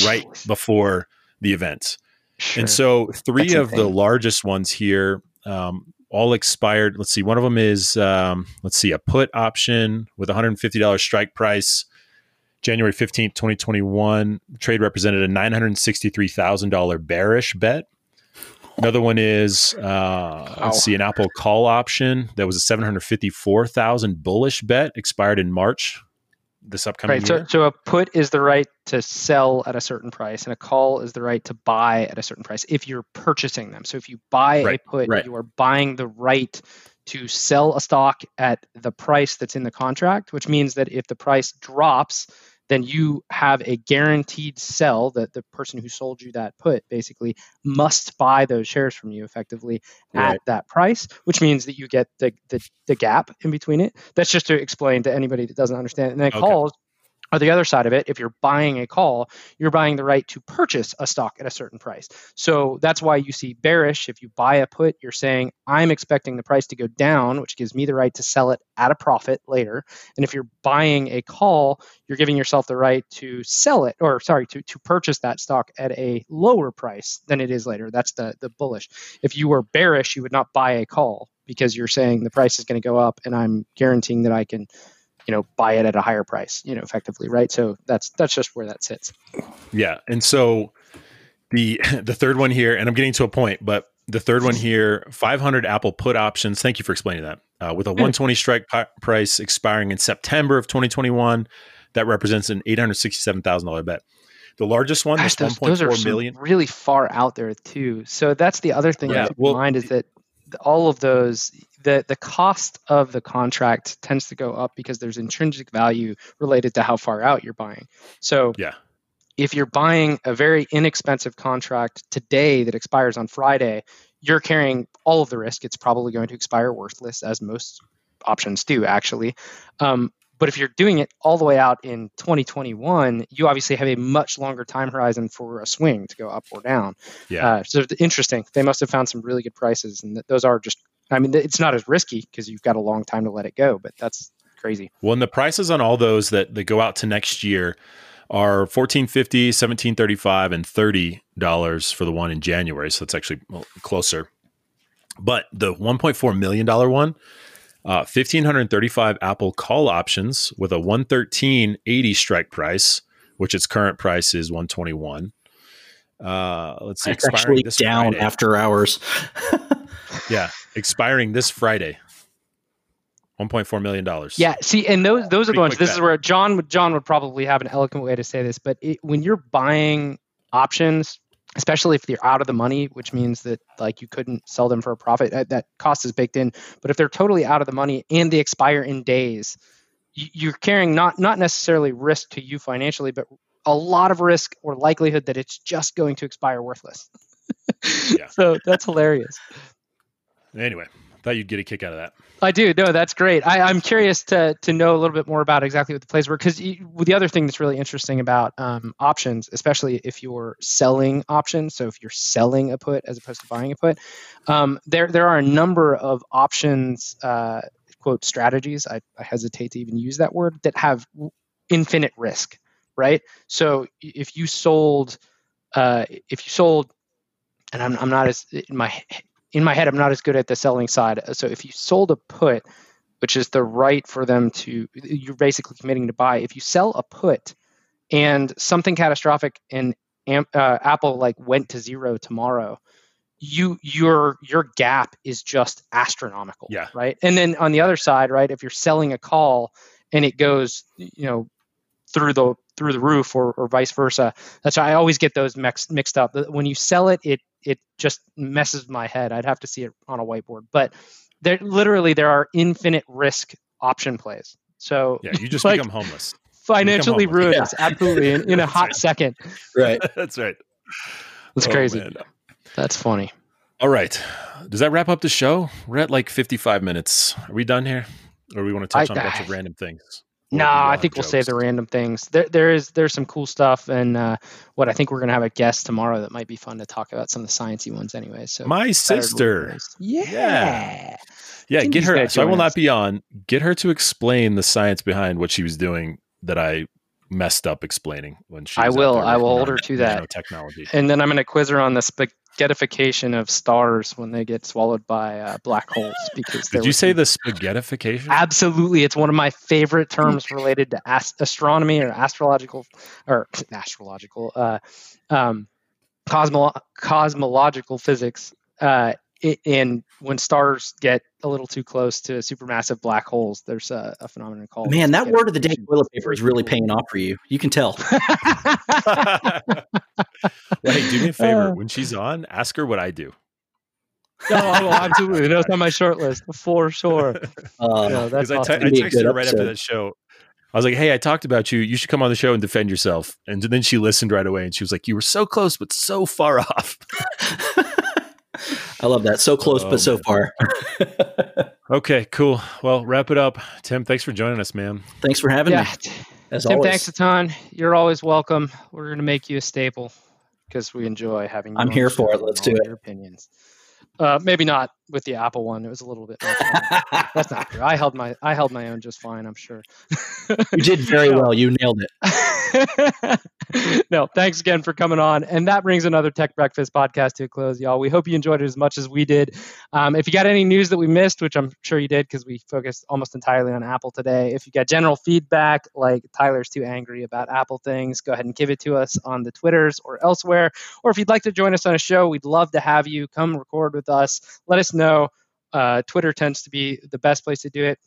right Jeez. before the event. Sure. And so three That's of insane. the largest ones here um, all expired. Let's see. One of them is um, let's see a put option with $150 strike price. January 15th, 2021. Trade represented a $963,000 bearish bet. Another one is uh, let's see an Apple call option that was a 754,000 bullish bet expired in March this upcoming right, year. So, so a put is the right to sell at a certain price, and a call is the right to buy at a certain price if you're purchasing them. So if you buy right, a put, right. you are buying the right to sell a stock at the price that's in the contract, which means that if the price drops, then you have a guaranteed sell that the person who sold you that put basically must buy those shares from you effectively right. at that price, which means that you get the, the, the gap in between it. That's just to explain to anybody that doesn't understand. And then okay. calls or the other side of it, if you're buying a call, you're buying the right to purchase a stock at a certain price. So that's why you see bearish. If you buy a put, you're saying, I'm expecting the price to go down, which gives me the right to sell it at a profit later. And if you're buying a call, you're giving yourself the right to sell it, or sorry, to, to purchase that stock at a lower price than it is later. That's the, the bullish. If you were bearish, you would not buy a call because you're saying the price is going to go up and I'm guaranteeing that I can you know buy it at a higher price you know effectively right? So that's that's just where that sits. Yeah. And so the the third one here and i'm getting to a point but the third one here 500 apple put options. Thank you for explaining that. Uh, with a 120 strike price expiring in september of 2021 that represents an $867000 bet. The largest one Gosh, those, those are million. really far out there too. So that's the other thing yeah, to well, in mind is that all of those the the cost of the contract tends to go up because there's intrinsic value related to how far out you're buying. So yeah. If you're buying a very inexpensive contract today that expires on Friday, you're carrying all of the risk. It's probably going to expire worthless, as most options do, actually. Um, but if you're doing it all the way out in 2021, you obviously have a much longer time horizon for a swing to go up or down. Yeah. Uh, so interesting. They must have found some really good prices, and those are just. I mean, it's not as risky because you've got a long time to let it go, but that's crazy. Well, and the prices on all those that, that go out to next year are 1450 1735 and $30 for the one in January. So it's actually closer. But the $1.4 million one, uh, 1535 Apple call options with a 113.80 strike price, which its current price is 121. Uh, let's see, it's expiring this down Friday. after hours. yeah, expiring this Friday. 1.4 million dollars. Yeah, see, and those those are the ones. This bet. is where John John would probably have an eloquent way to say this, but it, when you're buying options, especially if they're out of the money, which means that like you couldn't sell them for a profit, that, that cost is baked in. But if they're totally out of the money and they expire in days, you, are carrying not not necessarily risk to you financially, but a lot of risk or likelihood that it's just going to expire worthless. yeah. So that's hilarious. Anyway, thought you'd get a kick out of that. I do. No, that's great. I, am curious to to know a little bit more about exactly what the plays were because the other thing that's really interesting about um, options, especially if you're selling options, so if you're selling a put as opposed to buying a put, um, there there are a number of options uh, quote strategies. I, I hesitate to even use that word that have infinite risk, right? So if you sold, uh, if you sold and I'm, I'm not as my in my head, I'm not as good at the selling side. So if you sold a put, which is the right for them to, you're basically committing to buy. If you sell a put and something catastrophic and uh, Apple like went to zero tomorrow, you your your gap is just astronomical. Yeah. Right. And then on the other side, right, if you're selling a call and it goes, you know, through the through the roof or, or vice versa. That's why I always get those mixed mixed up. When you sell it, it it just messes my head. I'd have to see it on a whiteboard. But there literally there are infinite risk option plays. So yeah, you just like, become homeless. Financially homeless. ruined, yeah. absolutely, in, in a hot right. second. Right. That's right. That's oh, crazy. Man. That's funny. All right. Does that wrap up the show? We're at like 55 minutes. Are we done here? Or we want to touch I, on a bunch of random things? No, I think we'll save the random things. There, there is there's some cool stuff, and uh, what I think we're gonna have a guest tomorrow that might be fun to talk about some of the sciencey ones anyway. So my sister, yeah, yeah, yeah get her. So I will us. not be on. Get her to explain the science behind what she was doing that I messed up explaining when she. I will. I will hold her to that technology, and then I'm gonna quiz her on the spe- spaghettification of stars when they get swallowed by uh, black holes. Because did you say the spaghettification? Absolutely, it's one of my favorite terms related to ast- astronomy or astrological or astrological uh, um, cosmo- cosmological physics. Uh, and when stars get a little too close to supermassive black holes, there's a, a phenomenon called. Man, that word of the day toilet paper is really paying off for you. You can tell. well, hey, do me a favor. Uh. When she's on, ask her what I do. No, oh, absolutely. That's on my short list for sure. Uh, no, that's awesome. I, t- I texted her right episode. after that show. I was like, "Hey, I talked about you. You should come on the show and defend yourself." And then she listened right away, and she was like, "You were so close, but so far off." I love that. So close, oh, but so man. far. okay, cool. Well, wrap it up. Tim, thanks for joining us, man. Thanks for having yeah. me. As Tim, always. thanks a ton. You're always welcome. We're going to make you a staple because we enjoy having you. I'm here for it. Let's do it. Your opinions. Uh, maybe not with the Apple one. It was a little bit. That's not true. I held my I held my own just fine. I'm sure. you did very well. You nailed it. no, thanks again for coming on. And that brings another Tech Breakfast podcast to a close, y'all. We hope you enjoyed it as much as we did. Um, if you got any news that we missed, which I'm sure you did because we focused almost entirely on Apple today, if you got general feedback like Tyler's too angry about Apple things, go ahead and give it to us on the Twitters or elsewhere. Or if you'd like to join us on a show, we'd love to have you come record with us. Let us know. Uh, Twitter tends to be the best place to do it.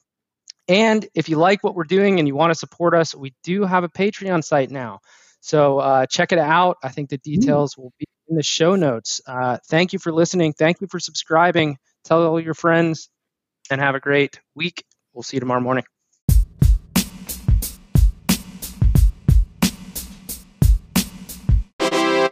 And if you like what we're doing and you want to support us, we do have a Patreon site now. So uh, check it out. I think the details will be in the show notes. Uh, thank you for listening. Thank you for subscribing. Tell all your friends and have a great week. We'll see you tomorrow morning.